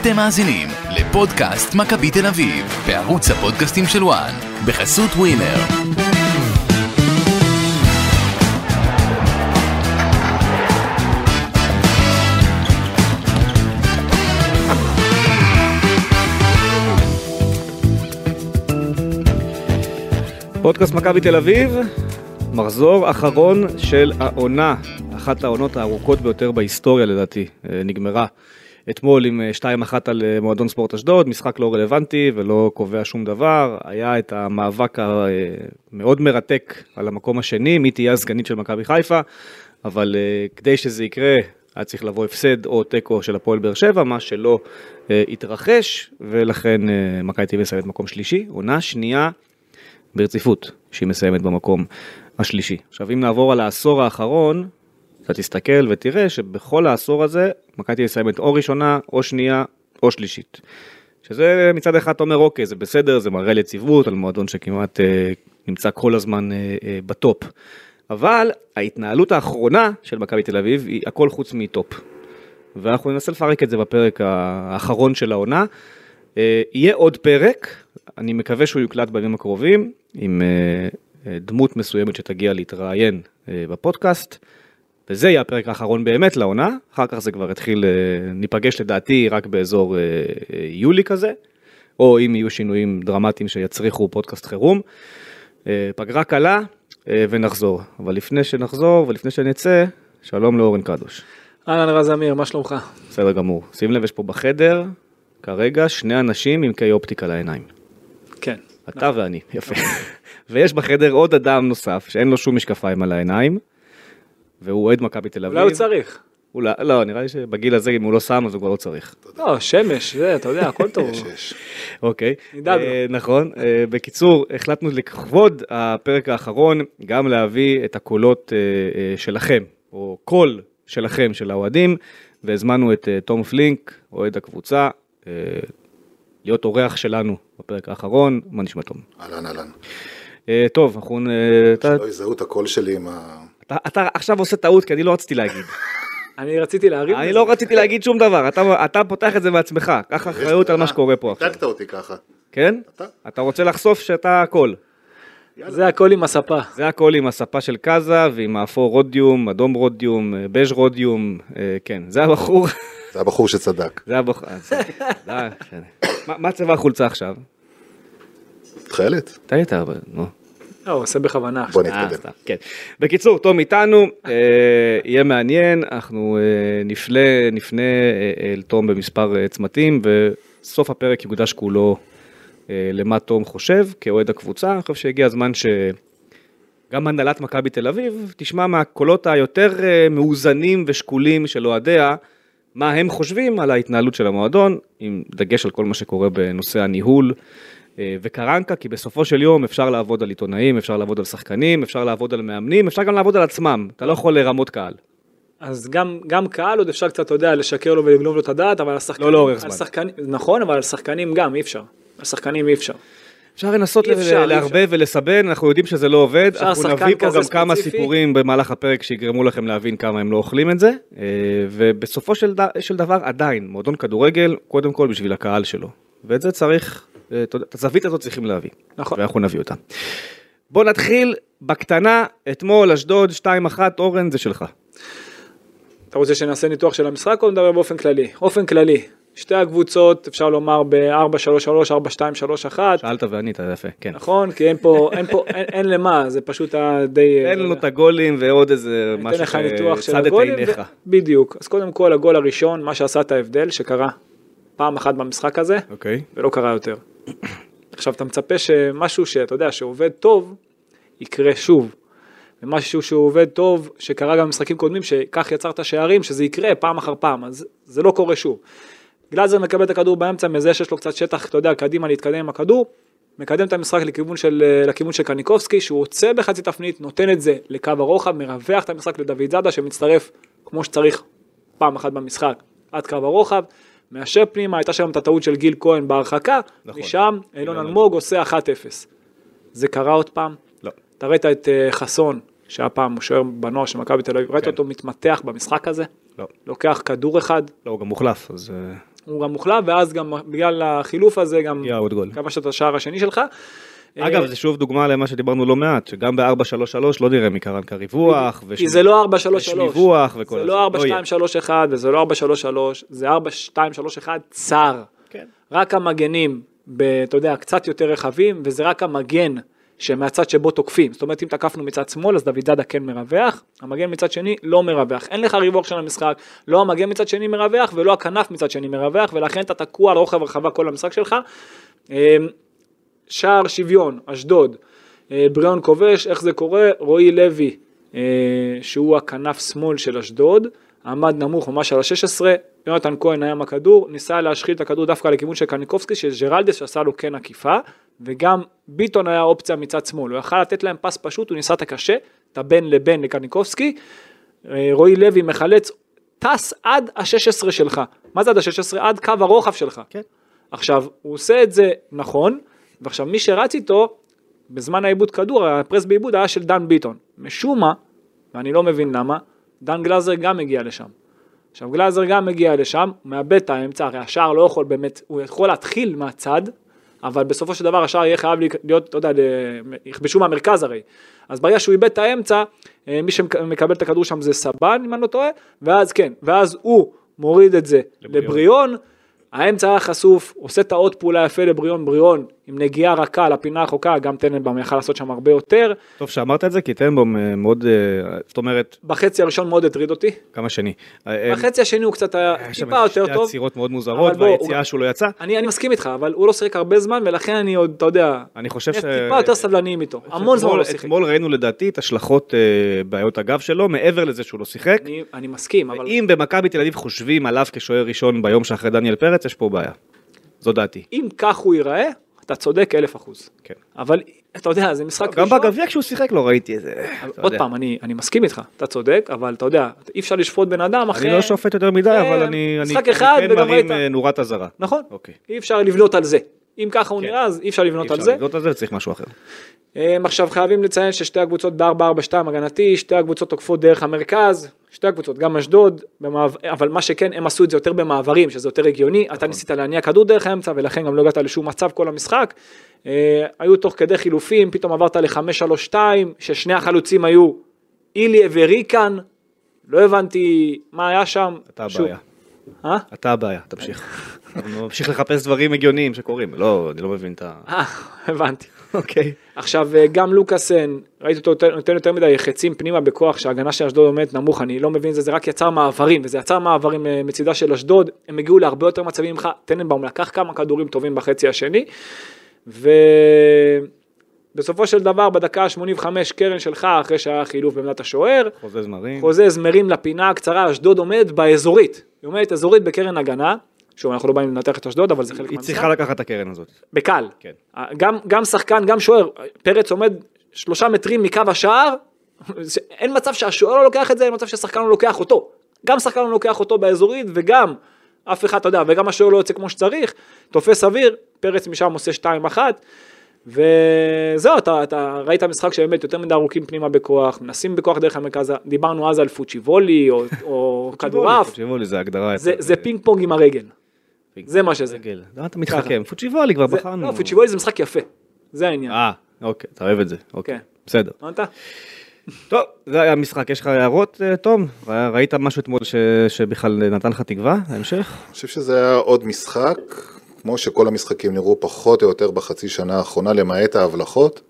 אתם מאזינים לפודקאסט מכבי תל אביב, בערוץ הפודקאסטים של וואן, בחסות ווינר. פודקאסט מכבי תל אביב, מחזור אחרון של העונה, אחת העונות הארוכות ביותר בהיסטוריה לדעתי, אה, נגמרה. אתמול עם אה, 2-1 על אה, מועדון ספורט אשדוד, משחק לא רלוונטי ולא קובע שום דבר, היה את המאבק המאוד מרתק על המקום השני, מי תהיה הסגנית של מכבי חיפה, אבל כדי שזה יקרה היה צריך לבוא הפסד או תיקו של הפועל באר שבע, מה שלא התרחש, ולכן מכבי אביב מסיימת מקום שלישי, עונה שנייה ברציפות שהיא מסיימת במקום השלישי. עכשיו אם נעבור על העשור האחרון, אתה תסתכל ותראה שבכל העשור הזה מכבי מסיימת או ראשונה או שנייה או שלישית. שזה מצד אחד אומר אוקיי זה בסדר זה מראה ליציבות על מועדון שכמעט אה, נמצא כל הזמן אה, אה, בטופ. אבל ההתנהלות האחרונה של מכבי תל אביב היא הכל חוץ מטופ. ואנחנו ננסה לפרק את זה בפרק האחרון של העונה. אה, יהיה עוד פרק, אני מקווה שהוא יוקלט בימים הקרובים, עם אה, אה, דמות מסוימת שתגיע להתראיין בפודקאסט. וזה יהיה הפרק האחרון באמת לעונה, אחר כך זה כבר יתחיל, ניפגש לדעתי רק באזור יולי כזה, או אם יהיו שינויים דרמטיים שיצריכו פודקאסט חירום. פגרה קלה ונחזור, אבל לפני שנחזור ולפני שנצא, שלום לאורן קדוש. אהלן רז אמיר, מה שלומך? בסדר גמור. שים לב, יש פה בחדר כרגע שני אנשים עם קיי אופטיקה לעיניים. כן. אתה נכון. ואני, יפה. ויש בחדר עוד אדם נוסף שאין לו שום משקפיים על העיניים, והוא אוהד מכבי תל אביב. אולי הוא צריך. אולי, לא, נראה לי שבגיל הזה אם הוא לא שם אז הוא כבר לא צריך. לא, שמש, זה, אתה יודע, הכל טוב. אוקיי. נדאג לו. אה, נכון. אה, בקיצור, החלטנו לכבוד הפרק האחרון גם להביא את הקולות אה, שלכם, או קול שלכם, של האוהדים, והזמנו את תום פלינק, אוהד הקבוצה, להיות אורח שלנו בפרק האחרון, מה נשמע תום? אהלן אהלן. אה, טוב, אנחנו... שלא יזהו את הקול שלי עם ה... אתה עכשיו עושה טעות כי אני לא רציתי להגיד. אני רציתי להרים. אני לא רציתי להגיד שום דבר, אתה פותח את זה בעצמך, קח אחריות על מה שקורה פה עכשיו. הצגת אותי ככה. כן? אתה רוצה לחשוף שאתה הכל. זה הכל עם הספה. זה הכל עם הספה של קאזה ועם האפור רודיום, אדום רודיום, בז' רודיום, אה, כן, זה הבחור. זה הבחור שצדק. זה הבחור, מה צבע החולצה עכשיו? תכלת. אתה יותר, נו. לא, הוא עושה בכוונה. בוא נתקדם. כן. בקיצור, תום איתנו, אה, יהיה מעניין, אנחנו אה, נפנה, נפנה אל תום במספר צמתים, וסוף הפרק יוקדש כולו למה תום חושב כאוהד הקבוצה, אני חושב שהגיע הזמן שגם הנהלת מכבי תל אביב תשמע מהקולות היותר מאוזנים ושקולים של אוהדיה, מה הם חושבים על ההתנהלות של המועדון, עם דגש על כל מה שקורה בנושא הניהול אה, וקרנקה, כי בסופו של יום אפשר לעבוד על עיתונאים, אפשר לעבוד על שחקנים, אפשר לעבוד על מאמנים, אפשר גם לעבוד על עצמם, אתה לא יכול לרמות קהל. אז גם, גם קהל עוד אפשר קצת, אתה יודע, לשקר לו ולגנוב לו את הדעת, אבל על שחקנים... לא לאורך זמן. שחקנים, נכון, אבל על שחקנים גם אי אפשר. על שחקנים אי אפשר. אפשר לנסות לערבב ולסבן, אנחנו יודעים שזה לא עובד, אנחנו נביא פה גם כמה סיפורים במהלך הפרק שיגרמו לכם להבין כמה הם לא אוכלים את זה, אה, ובסופו של. של דבר עדיין, מועדון כדורגל, קודם כל בשביל הקהל שלו, ואת זה צריך, אה, את הזווית הזאת צריכים להביא, נכון, ואנחנו נביא אותה. בוא נתחיל בקטנה, אתמול אשדוד 2-1, אורן זה שלך. אתה רוצה שנעשה ניתוח של המשחק או נדבר באופן כללי? אופן כללי, שתי הקבוצות אפשר לומר ב-4-3-3, 4-2-3-1. שאלת וענית, יפה, כן. נכון, כי אין פה, אין פה, אין, אין למה, זה פשוט די... אין לנו את הגולים ועוד איזה משהו שצד את עיניך. בדיוק, אז קודם כל הגול הראשון, מה שעשה את ההבדל, שקרה פעם אחת במשחק הזה, אוקיי. ולא קרה יותר. עכשיו אתה מצפה שמשהו שאתה יודע שעובד טוב, יקרה שוב. ומשהו שהוא עובד טוב, שקרה גם במשחקים קודמים, שכך יצרת שערים, שזה יקרה פעם אחר פעם, אז זה לא קורה שוב. גלאזר מקבל את הכדור באמצע, מזה שיש לו קצת שטח, אתה יודע, קדימה להתקדם עם הכדור, מקדם את המשחק לכיוון של, לכיוון של קניקובסקי, שהוא עוצר בחצי תפנית, נותן את זה לקו הרוחב, מרווח את המשחק לדוד זאדה, שמצטרף כמו שצריך פעם אחת במשחק עד קו הרוחב, מאשר פנימה, הייתה שם את הטעות של גיל כהן בהרחקה, נכון. משם אילון אלמוג עושה 1-0. זה קרה עוד פעם? לא. אתה ראית את uh, חסון, שהיה פעם שוער בנוער של מכבי תל אביב, ראית כן. אותו מתמתח במשחק הזה? לא. לוקח כדור אחד. לא, הוא גם מוחלף, אז... אה, הוא גם מוחלף, ואז גם בגלל החילוף הזה גם הגיע עוד גול. כבשת את השער השני שלך. אגב, אה, זה שוב דוגמה למה שדיברנו לא מעט, שגם ב-4-3-3 לא נראה מקרנקה ריווח, כי זה לא 4-3-3, ושמיווח וכל זה הזה. לא יהיה. 4-2-3-1 וזה לא 4-3-3, זה 4-2-3-1 צר. כן. רק המגנים, ב- אתה יודע, קצת יותר רחבים, וזה רק המגן שמהצד שבו תוקפים. זאת אומרת, אם תקפנו מצד שמאל, אז דוד זאדה כן מרווח, המגן מצד שני לא מרווח. אין לך ריווח של המשחק, לא המגן מצד שני מרווח, ולא הכנף מצד שני מרווח, ולכן אתה תקוע על רוחב הרחבה כל המשחק שלך. שער שוויון, אשדוד, אה, בריאון כובש, איך זה קורה? רועי לוי, אה, שהוא הכנף שמאל של אשדוד, עמד נמוך ממש על ה-16, יונתן כהן היה עם הכדור, ניסה להשחיל את הכדור דווקא לכיוון של קניקובסקי, של ג'רלדס שעשה לו כן עקיפה, וגם ביטון היה אופציה מצד שמאל, הוא יכל לתת להם פס פשוט, הוא ניסה את הקשה, את הבין לבין לקניקובסקי, אה, רועי לוי מחלץ, טס עד ה-16 שלך, מה זה עד ה-16? עד קו הרוחב שלך. כן. עכשיו, הוא עושה את זה נכון, ועכשיו מי שרץ איתו, בזמן העיבוד כדור, הפרס בעיבוד היה של דן ביטון. משום מה, ואני לא מבין למה, דן גלאזר גם מגיע לשם. עכשיו גלאזר גם מגיע לשם, הוא מאבד את האמצע, הרי השער לא יכול באמת, הוא יכול להתחיל מהצד, אבל בסופו של דבר השער יהיה חייב להיות, אתה יודע, יכבשו מהמרכז הרי. אז ברגע שהוא איבד את האמצע, אה, מי שמקבל את הכדור שם זה סבן, אם אני לא טועה, ואז כן, ואז הוא מוריד את זה לבריאון. לבריאון, האמצע היה חשוף, עושה את העוד פעולה יפה לבריאון, בריאון עם נגיעה רכה לפינה הרחוקה, גם טננבאום יכל לעשות שם הרבה יותר. טוב שאמרת את זה, כי טנבום אה, מאוד, אה, זאת אומרת, בחצי הראשון מאוד הטריד אותי, כמה שני. אה, בחצי השני הוא קצת היה היה שם טיפה יותר שתי טוב. עצירות מאוד מוזרות, והיציאה הוא- שהוא לא יצא. אני, אני מסכים איתך, אבל הוא לא שיחק הרבה זמן, ולכן אני עוד, אתה יודע, אני חושב ש... טיפה יותר סבלניים איתו. המון זמן הוא לא שיחק. אתמול ראינו לדעתי את השלכות בעיות הגב שלו, מעבר לזה שהוא לא שיחק. אני, אני מסכים, אבל אם במכבי תל אביב חושבים עליו כשוער ראשון ביום שאחרי דניאל פרץ, יש פה בעיה. זו דעתי. אם כך הוא ייראה, אתה צודק אלף אחוז. כן. אבל אתה יודע, זה משחק גם ראשון. בגביע כשהוא שיחק לא ראיתי איזה... אתה עוד. פעם, אני, אני מסכים איתך, אתה צודק, אבל אתה יודע, אי אפשר לשפוט בן אדם אחרי... אני לא שופט יותר מדי, כן, אבל אני אני- משחק אני אחד כן וגם מרים ראית. אה, נורת אזהרה. נכון, אוקיי. אי אפשר לבנות על זה. אם ככה הוא כן. נראה, אז אי אפשר לבנות אי על אפשר זה. לבנות על זה, צריך משהו אחר. אמ, עכשיו חייבים לציין ששתי הקבוצות ב-4-4-2 הגנתי, שתי הקבוצות תוקפות דרך המרכז, שתי הקבוצות, גם אשדוד. אבל מה שכן, הם עשו את זה יותר במעברים, שזה יותר הגיוני, נכון. אתה ניסית להניע כדור דרך האמצע, ולכן גם לא הגעת לשום מצב כל המשחק. אה, היו תוך כדי חילופים, פתאום עברת ל-5-3-2, ששני החלוצים היו איליה וריקן, לא הבנתי מה היה שם. אתה שוב. הבעיה. אה? אתה הבעיה, תמשיך. אנחנו נמשיך לחפש דברים הגיוניים שקורים. לא, אני לא מבין את ה... אה, הבנתי. אוקיי. עכשיו אה, גם לוקאסן, ראיתי אותו נותן יותר מדי חצים פנימה בכוח שההגנה של אשדוד עומדת נמוך, אני לא מבין את זה, זה רק יצר מעברים, וזה יצר מעברים אה, מצידה של אשדוד, הם הגיעו להרבה יותר מצבים ממך, טננבאום לקח כמה כדורים טובים בחצי השני, ובסופו של דבר בדקה ה-85 קרן שלך, אחרי שהיה חילוף בעמדת השוער, חוזה זמרים. חוזז מרים לפינה הקצרה, אשדוד עומדת באזורית, היא עומדת אזורית בקרן הגנה, שוב אנחנו לא באים לנתח את אשדוד אבל זה חלק היא מהמשחק. צריכה לקחת את הקרן הזאת. בקל. כן. גם, גם שחקן, גם שוער, פרץ עומד שלושה מטרים מקו השער, אין מצב שהשוער לא לוקח את זה, אין מצב שהשחקן לא לוקח אותו. גם שחקן לא לוקח אותו באזורית, וגם אף אחד, אתה יודע, וגם השוער לא יוצא כמו שצריך, תופס אוויר, פרץ משם עושה 2-1, וזהו, אתה, אתה ראית משחק שבאמת יותר מדי ארוכים פנימה בכוח, מנסים בכוח דרך המרכז, דיברנו אז על פוצ'יבולי, או, או כדורעף, פוצ'יבולי זה הגדרה. זה, זה פינג פונג עם הרגל, פינג זה מה שזה. רגל. למה אתה מתחכם? פוצ'יבולי כבר בחרנו. לא, פוצ'יבולי זה משחק יפה, זה העניין. אה, אוקיי, אתה אוהב את זה. אוקיי, כן. בסדר. הבנת? טוב, זה היה המשחק. יש לך הערות, אה, תום? ראית משהו אתמול ש- שבכלל נתן לך תקווה להמשך? אני חושב שזה היה עוד משחק, כמו שכל המשחקים נראו פחות או יותר בחצי שנה האחרונה, למעט ההבלחות,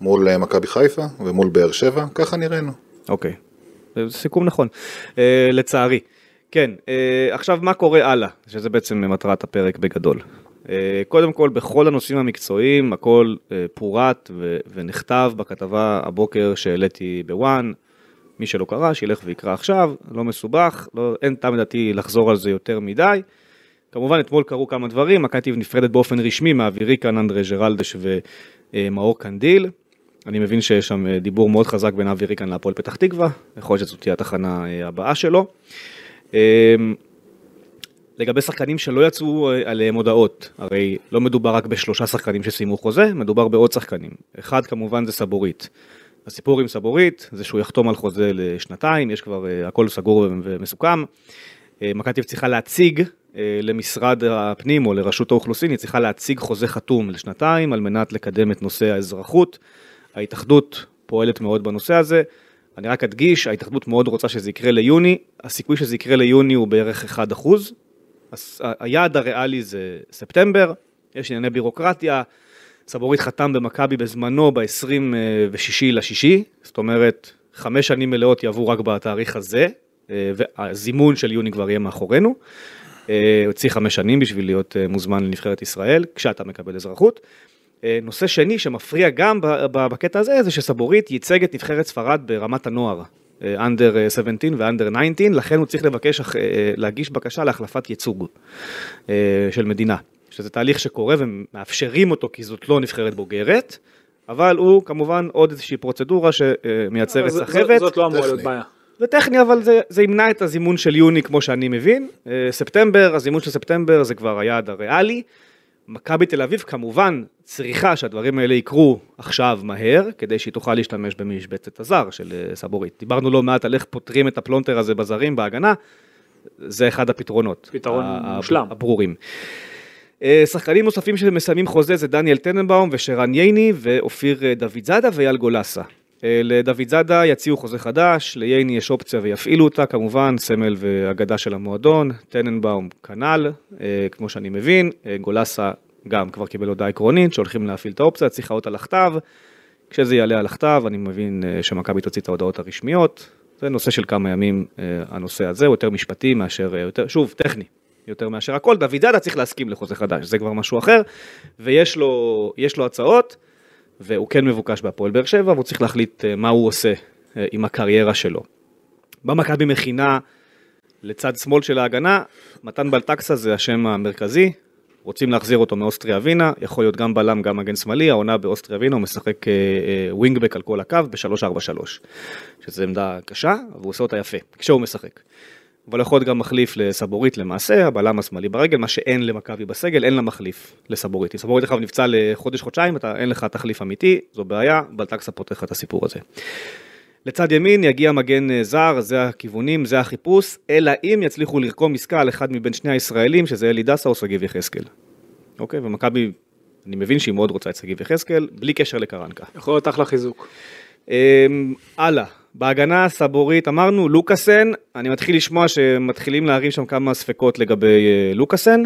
מול אה, מכבי חיפה ומול באר שבע, ככה נראינו. אוקיי, זה סיכום נכון. אה, לצערי. כן, אה, עכשיו מה קורה הלאה, שזה בעצם מטרת הפרק בגדול. אה, קודם כל, בכל הנושאים המקצועיים, הכל אה, פורט ו- ונכתב בכתבה הבוקר שהעליתי בוואן. מי שלא קרא, שילך ויקרא עכשיו, לא מסובך, לא, אין טעם לדעתי לחזור על זה יותר מדי. כמובן, אתמול קרו כמה דברים, מכבי תל אביב נפרדת באופן רשמי מאווירי כאן אנדרי ג'רלדש ומאור קנדיל. אני מבין שיש שם דיבור מאוד חזק בין אבי ריקן להפועל פתח תקווה, יכול להיות שזאת תהיה התחנה אה, הבאה שלו. אה, לגבי שחקנים שלא יצאו אה, עליהם הודעות, הרי לא מדובר רק בשלושה שחקנים שסיימו חוזה, מדובר בעוד שחקנים. אחד כמובן זה סבורית. הסיפור עם סבורית זה שהוא יחתום על חוזה לשנתיים, יש כבר אה, הכל סגור ומסוכם. אה, תל אביב צריכה להציג אה, למשרד הפנים או לרשות האוכלוסין, היא צריכה להציג חוזה חתום לשנתיים על מנת לקדם את נושא האזרחות. ההתאחדות פועלת מאוד בנושא הזה. אני רק אדגיש, ההתאחדות מאוד רוצה שזה יקרה ליוני, הסיכוי שזה יקרה ליוני הוא בערך 1%. אז היעד הריאלי זה ספטמבר, יש ענייני בירוקרטיה, סבורית חתם במכבי בזמנו ב-26 לשישי, זאת אומרת, חמש שנים מלאות יעברו רק בתאריך הזה, אה, והזימון של יוני כבר יהיה מאחורינו. אה, הוציא חמש שנים בשביל להיות אה, מוזמן לנבחרת ישראל, כשאתה מקבל אזרחות. נושא שני שמפריע גם בקטע הזה, זה שסבורית ייצג את נבחרת ספרד ברמת הנוער, אנדר 17 ואנדר 19, לכן הוא צריך לבקש, להגיש בקשה להחלפת ייצוג של מדינה. שזה תהליך שקורה ומאפשרים אותו כי זאת לא נבחרת בוגרת, אבל הוא כמובן עוד איזושהי פרוצדורה שמייצרת סחבת. זאת לא אמורה להיות בעיה. זה טכני, אבל זה, זה ימנע את הזימון של יוני כמו שאני מבין. אה, ספטמבר, הזימון של ספטמבר זה כבר היעד הריאלי. מכבי תל אביב כמובן צריכה שהדברים האלה יקרו עכשיו מהר, כדי שהיא תוכל להשתמש במשבצת הזר של אה, סבורית. דיברנו לא מעט על איך פותרים את הפלונטר הזה בזרים בהגנה, זה אחד הפתרונות. פתרון מושלם. הברורים. אה, שחקנים נוספים שמסיימים חוזה זה דניאל טננבאום ושרן ייני ואופיר אה, דוד זאדה ואייל גולסה. אה, לדוד זאדה יציעו חוזה חדש, לייני יש אופציה ויפעילו אותה כמובן, סמל ואגדה של המועדון, טננבאום כנ"ל, כמו שאני מבין, גולסה גם כבר קיבל הודעה עקרונית שהולכים להפעיל את האופציה, צריך אותה לכתב, כשזה יעלה על הכתב אני מבין שמכבי תוציא את ההודעות הרשמיות, זה נושא של כמה ימים הנושא הזה, הוא יותר משפטי מאשר, יותר, שוב, טכני, יותר מאשר הכל, דוד זאדה צריך להסכים לחוזה חדש, זה כבר משהו אחר, ויש לו, לו הצעות, והוא כן מבוקש בהפועל באר שבע, והוא צריך להחליט אה, מה הוא עושה אה, עם הקריירה שלו. במכבי מכינה לצד שמאל של ההגנה, מתן בלטקסה זה השם המרכזי, רוצים להחזיר אותו מאוסטריה ווינה, יכול להיות גם בלם, גם מגן שמאלי, העונה באוסטריה ווינה, הוא משחק ווינגבק על כל הקו ב-343, שזו עמדה קשה, והוא עושה אותה יפה, כשהוא משחק. אבל יכול להיות גם מחליף לסבורית למעשה, הבלם השמאלי ברגל, מה שאין למכבי בסגל, אין לה מחליף לסבורית. אם סבורית עכשיו נפצע לחודש-חודשיים, אין לך תחליף אמיתי, זו בעיה, בלטקסה פותח את הסיפור הזה. לצד ימין יגיע מגן אה, זר, זה הכיוונים, זה החיפוש, אלא אם יצליחו לרקום עסקה על אחד מבין שני הישראלים, שזה אלי דסה או שגיב יחזקאל. אוקיי, ומכבי, אני מבין שהיא מאוד רוצה את שגיב יחזקאל, בלי קשר לקרנקה. יכול להיות אחלה חיזוק. אמ, הלאה, בהגנה הסבורית אמרנו לוקאסן, אני מתחיל לשמוע שמתחילים להרים שם כמה ספקות לגבי אה, לוקאסן,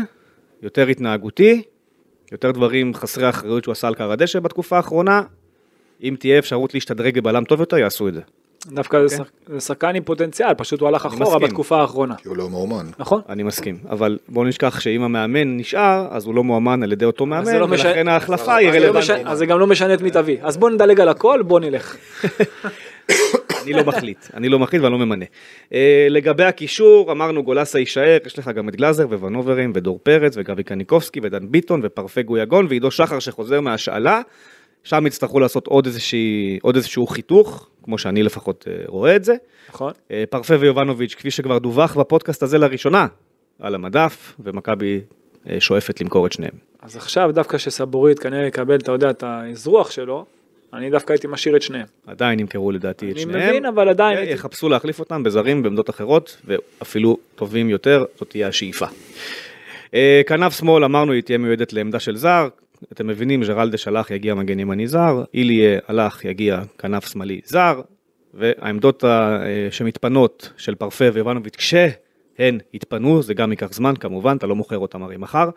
יותר התנהגותי, יותר דברים חסרי אחריות שהוא עשה על קר הדשא בתקופה האחרונה, אם תהיה אפשרות להשתדרג בבלם טוב יותר יעשו את זה. דווקא okay. זה אוקיי. שחקן עם פוטנציאל, פשוט הוא הלך אחורה בתקופה האחרונה. כי הוא לא מאומן. נכון. אני מסכים, אבל בואו נשכח שאם המאמן נשאר, אז הוא לא מאומן על ידי אותו מאמן, לא ולכן מש... ההחלפה היא לא רלוונטית. אז זה גם לא משנה את מי תביא. אז בואו נדלג על הכל, בואו נלך. אני לא מחליט, אני לא מחליט ואני לא ממנה. Uh, לגבי הקישור, אמרנו גולסה יישאר, יש לך גם את גלאזר וונוברים ודור פרץ וגבי קניקובסקי ודן ביטון ופרפה גויגון ועידו שחר שחוזר מהשאלה. שם יצטרכו לעשות עוד, איזושהי, עוד איזשהו חיתוך, כמו שאני לפחות uh, רואה את זה. נכון. Uh, פרפה ויובנוביץ', כפי שכבר דווח בפודקאסט הזה לראשונה, על המדף, ומכבי שואפת למכור את שניהם. אז עכשיו דווקא שסבורית כנראה יקבל, אתה יודע, את האזרוח שלו, אני דווקא הייתי משאיר את שניהם. עדיין ימכרו לדעתי את שניהם. אני מבין, אבל עדיין... הייתי... יחפשו להחליף אותם בזרים בעמדות אחרות, ואפילו טובים יותר, זאת תהיה השאיפה. אה, כנף שמאל, אמרנו, היא תהיה מיועדת לעמדה של זר. אתם מבינים, ג'רלדש הלך, יגיע מגן ימני זר, איליה הלך, יגיע כנף שמאלי זר, והעמדות אה, שמתפנות של פרפה ויובנוביץ', כשהן יתפנו, זה גם ייקח זמן כמובן, אתה לא מוכר אותם הרי מחר.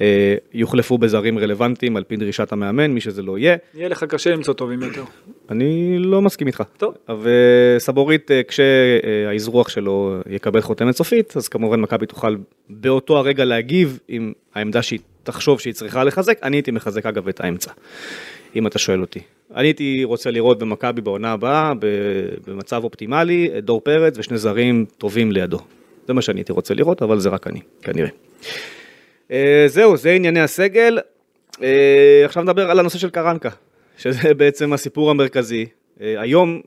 אה, יוחלפו בזרים רלוונטיים על פי דרישת המאמן, מי שזה לא יהיה. יהיה לך קשה למצוא טובים יותר. אני לא מסכים איתך. טוב. וסבורית, אה, כשהאזרוח שלו יקבל חותמת סופית, אז כמובן מכבי תוכל באותו הרגע להגיב עם העמדה שהיא תחשוב שהיא צריכה לחזק, אני הייתי מחזק אגב את האמצע, אם אתה שואל אותי. אני הייתי רוצה לראות במכבי בעונה הבאה, במצב אופטימלי, דור פרץ ושני זרים טובים לידו. זה מה שאני הייתי רוצה לראות, אבל זה רק אני, כנראה. אה, זהו, זה ענייני הסגל. אה, עכשיו נדבר על הנושא של קרנקה, שזה בעצם הסיפור המרכזי. אה, היום,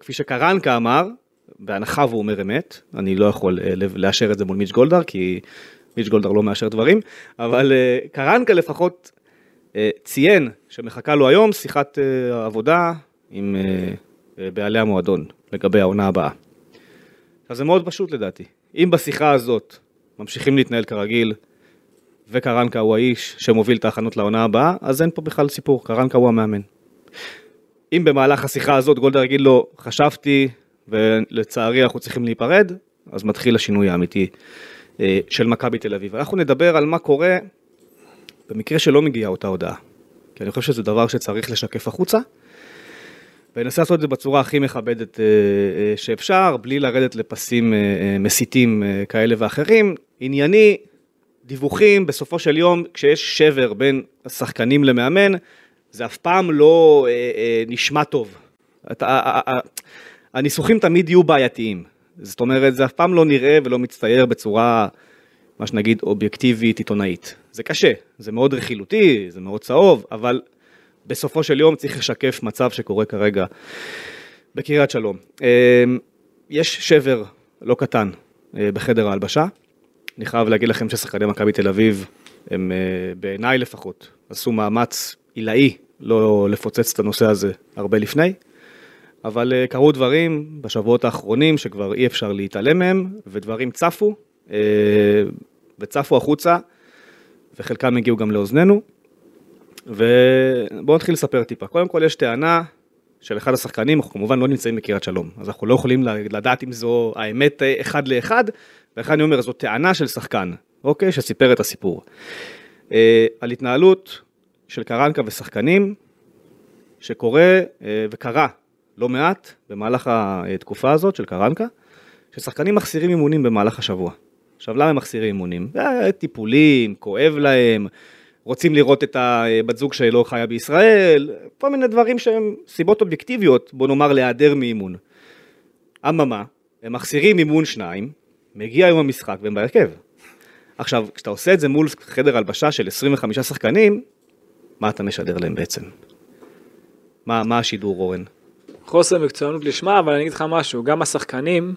כפי שקרנקה אמר, בהנחה והוא אומר אמת, אני לא יכול לאשר את זה מול מיץ' גולדהר, כי מיץ' גולדהר לא מאשר דברים, אבל קרנקה לפחות ציין שמחכה לו היום שיחת עבודה עם בעלי המועדון לגבי העונה הבאה. אז זה מאוד פשוט לדעתי. אם בשיחה הזאת ממשיכים להתנהל כרגיל, וקרנקה הוא האיש שמוביל את ההכנות לעונה הבאה, אז אין פה בכלל סיפור, קרנקה הוא המאמן. אם במהלך השיחה הזאת גולדהר יגיד לו, חשבתי ולצערי אנחנו צריכים להיפרד, אז מתחיל השינוי האמיתי אה, של מכבי תל אביב. אנחנו נדבר על מה קורה במקרה שלא מגיעה אותה הודעה. כי אני חושב שזה דבר שצריך לשקף החוצה. וננסה לעשות את זה בצורה הכי מכבדת אה, אה, שאפשר, בלי לרדת לפסים מסיתים כאלה ואחרים. ענייני, דיווחים, בסופו של יום, כשיש שבר בין השחקנים למאמן, זה אף פעם לא נשמע טוב. אתה, הניסוחים תמיד יהיו בעייתיים. זאת אומרת, זה אף פעם לא נראה ולא מצטייר בצורה, מה שנגיד, אובייקטיבית, עיתונאית. זה קשה, זה מאוד רכילותי, זה מאוד צהוב, אבל בסופו של יום צריך לשקף מצב שקורה כרגע בקריית שלום. אמ, יש שבר לא קטן אה, בחדר ההלבשה. אני חייב להגיד לכם ששחקני מכבי תל אביב, הם אה, בעיניי לפחות, עשו מאמץ עילאי לא לפוצץ את הנושא הזה הרבה לפני. אבל אה, קרו דברים בשבועות האחרונים שכבר אי אפשר להתעלם מהם, ודברים צפו, אה, וצפו החוצה, וחלקם הגיעו גם לאוזנינו. ובואו נתחיל לספר טיפה. קודם כל יש טענה של אחד השחקנים, אנחנו כמובן לא נמצאים בקריית שלום, אז אנחנו לא יכולים לדעת אם זו האמת אחד לאחד, ולכן אני אומר, זו טענה של שחקן, אוקיי? שסיפר את הסיפור. על התנהלות של קרנקה ושחקנים, שקורה וקרה לא מעט במהלך התקופה הזאת של קרנקה, ששחקנים מחסירים אימונים במהלך השבוע. עכשיו, למה הם מחסירים אימונים? אה, טיפולים, כואב להם, רוצים לראות את הבת זוג שלא חיה בישראל, כל מיני דברים שהם סיבות אובייקטיביות, בוא נאמר, להיעדר מאימון. אממה, הם מחסירים אימון שניים, מגיע יום המשחק והם בהרכב. עכשיו, כשאתה עושה את זה מול חדר הלבשה של 25 שחקנים, מה אתה משדר להם בעצם? מה, מה השידור, אורן? חוסר מקצוענות לשמה, אבל אני אגיד לך משהו, גם השחקנים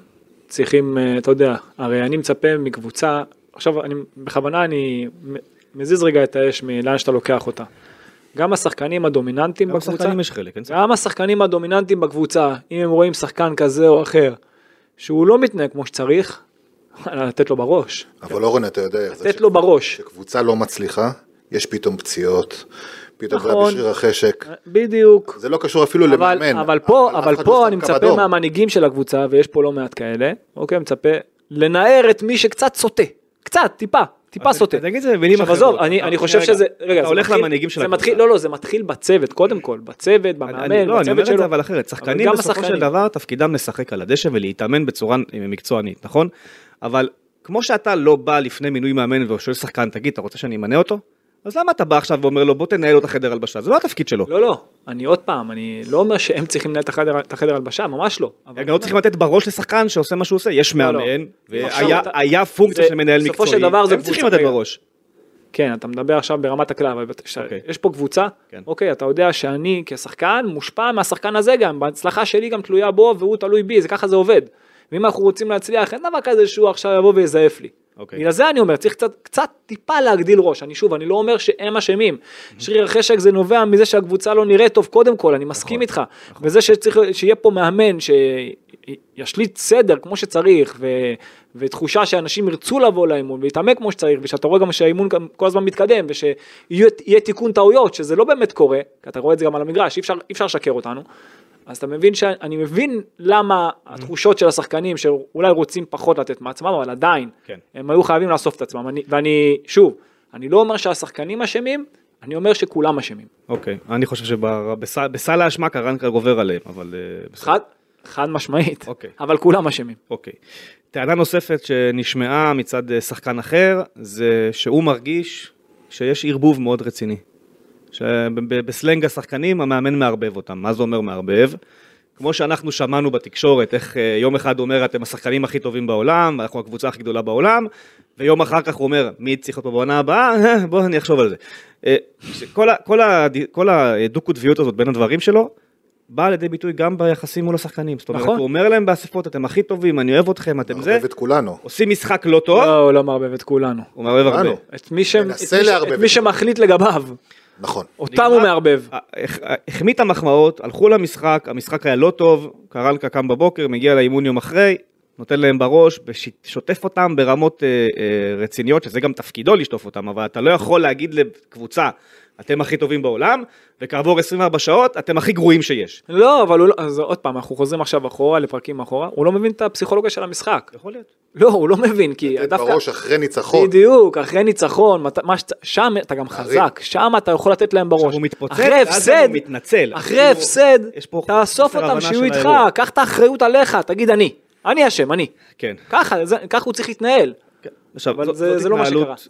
צריכים, אה, אתה יודע, הרי אני מצפה מקבוצה, עכשיו אני, בכוונה אני מזיז רגע את האש מלאן שאתה לוקח אותה. גם השחקנים הדומיננטיים בקבוצה, גם השחקנים יש חלק, ספק. גם השחקנים הדומיננטיים בקבוצה, אם הם רואים שחקן כזה או אחר, שהוא לא מתנהג כמו שצריך, לתת לו בראש. אבל אורן, אתה יודע איך זה. לתת לו בראש. כשקבוצה לא מצליחה, יש פתאום פציעות, פתאום נכון, בשריר החשק. בדיוק. זה לא קשור אפילו אבל, למאמן. אבל פה, אבל פה לא אני מצפה. מהמנהיגים של הקבוצה, ויש פה לא מעט כאלה, אוקיי, מצפה לנער את מי שקצת סוטה. קצת, טיפה, טיפה סוטה. תגיד את זה במילים אחרות. עזוב, אני, אני חושב שזה, רגע, אתה הולך למנהיגים של הקבוצה. לא, לא, זה מתחיל בצוות, קודם כל, בצוות, במאמן, בצוות שלו. לא, אני אומר את זה אבל אחרת, שחקנים בסופו של דבר תפקידם לשחק על הדשא ולהתאמן בצורה מקצוענית, נכון? אבל כמו שאתה לא בא לפני מינוי מאמן ושואל שחקן, תגיד, אתה רוצה שאני אמנה אותו? אז למה אתה בא עכשיו ואומר לו בוא תנהל לו את החדר הלבשה? זה לא התפקיד שלו. לא, לא, אני עוד פעם, אני לא אומר שהם צריכים לנהל את החדר הלבשה, ממש לא. הם גם לא צריכים לתת בראש לשחקן שעושה מה שהוא עושה, יש לא, לא. מאמן, והיה פונקציה של מנהל מקצועי, בסופו של דבר זה הם צריכים לתת בראש. כן, אתה מדבר עכשיו ברמת הכלל, אבל. אוקיי. יש פה קבוצה, כן. אוקיי, אתה יודע שאני כשחקן מושפע מהשחקן הזה גם, בהצלחה שלי גם תלויה בו והוא תלוי בי, זה ככה זה עובד. ואם אנחנו רוצים להצליח, אין דבר כזה שהוא עכשיו יבוא ויזייף לי. Okay. אוקיי. בגלל זה אני אומר, צריך קצת, קצת טיפה להגדיל ראש. אני שוב, אני לא אומר שהם אשמים. Mm-hmm. שריר החשק זה נובע מזה שהקבוצה לא נראית טוב קודם כל, אני מסכים נכון, איתך. נכון. וזה שצריך, שיהיה פה מאמן שישליט סדר כמו שצריך, ו, ותחושה שאנשים ירצו לבוא לאימון ולהתעמק כמו שצריך, ושאתה רואה גם שהאימון כל הזמן מתקדם, ושיהיה תיקון טעויות, שזה לא באמת קורה, כי אתה רואה את זה גם על המגרש, אי אפשר לשקר אותנו. אז אתה מבין שאני מבין למה התחושות של השחקנים שאולי רוצים פחות לתת מעצמם, אבל עדיין, כן. הם היו חייבים לאסוף את עצמם. אני, ואני, שוב, אני לא אומר שהשחקנים אשמים, אני אומר שכולם אשמים. אוקיי, אני חושב שבסל האשמה קרנקה גובר עליהם, אבל... אה, חד, חד משמעית, אוקיי. אבל כולם אשמים. אוקיי. טענה נוספת שנשמעה מצד אה, שחקן אחר, זה שהוא מרגיש שיש ערבוב מאוד רציני. שבסלנג השחקנים המאמן מערבב אותם. מה זה אומר מערבב? כמו שאנחנו שמענו בתקשורת, איך אה, יום אחד הוא אומר, אתם השחקנים הכי טובים בעולם, אנחנו הקבוצה הכי גדולה בעולם, ויום אחר כך הוא אומר, מי צריך להיות פה בעונה הבאה? בואו אני אחשוב על זה. אה, כל, כל, כל הדו-קוטביות הזאת בין הדברים שלו, באה לידי ביטוי גם ביחסים מול השחקנים. זאת אומרת, נכון. הוא אומר להם באספות, אתם הכי טובים, אני אוהב אתכם, אתם זה. מערבב את כולנו. עושים משחק לא טוב. לא, הוא לא מערבב את כולנו. הוא מערבב הרבה. את מי, ש... את מי, את מי שמחליט לגביו. נכון. אותם הוא מערבב. החמיא את המחמאות, הלכו למשחק, המשחק היה לא טוב, קרנקה קם בבוקר, מגיע לאימון יום אחרי, נותן להם בראש, וש- שוטף אותם ברמות אה, אה, רציניות, שזה גם תפקידו לשטוף אותם, אבל אתה לא יכול להגיד לקבוצה, אתם הכי טובים בעולם, וכעבור 24 שעות, אתם הכי גרועים שיש. לא, אבל הוא לא, אז עוד פעם, אנחנו חוזרים עכשיו אחורה, לפרקים אחורה, הוא לא מבין את הפסיכולוגיה של המשחק. יכול להיות. לא, הוא לא מבין, כי דווקא... בראש אחרי ניצחון. בדיוק, אחרי ניצחון, מת- מה שצ- שם אתה גם חזק, שם אתה יכול לתת להם בראש. הוא מתפוצץ, אחרי הפסד, הוא מתנצל. אחרי כאילו, הפסד, תאסוף אותם שיהיו איתך. קח את האחריות עליך, תגיד אני, אני אשם, אני. כן. ככה, זה- ככה הוא צריך להתנהל. עכשיו, אבל זאת, זה- זאת זה לא מה התנהלות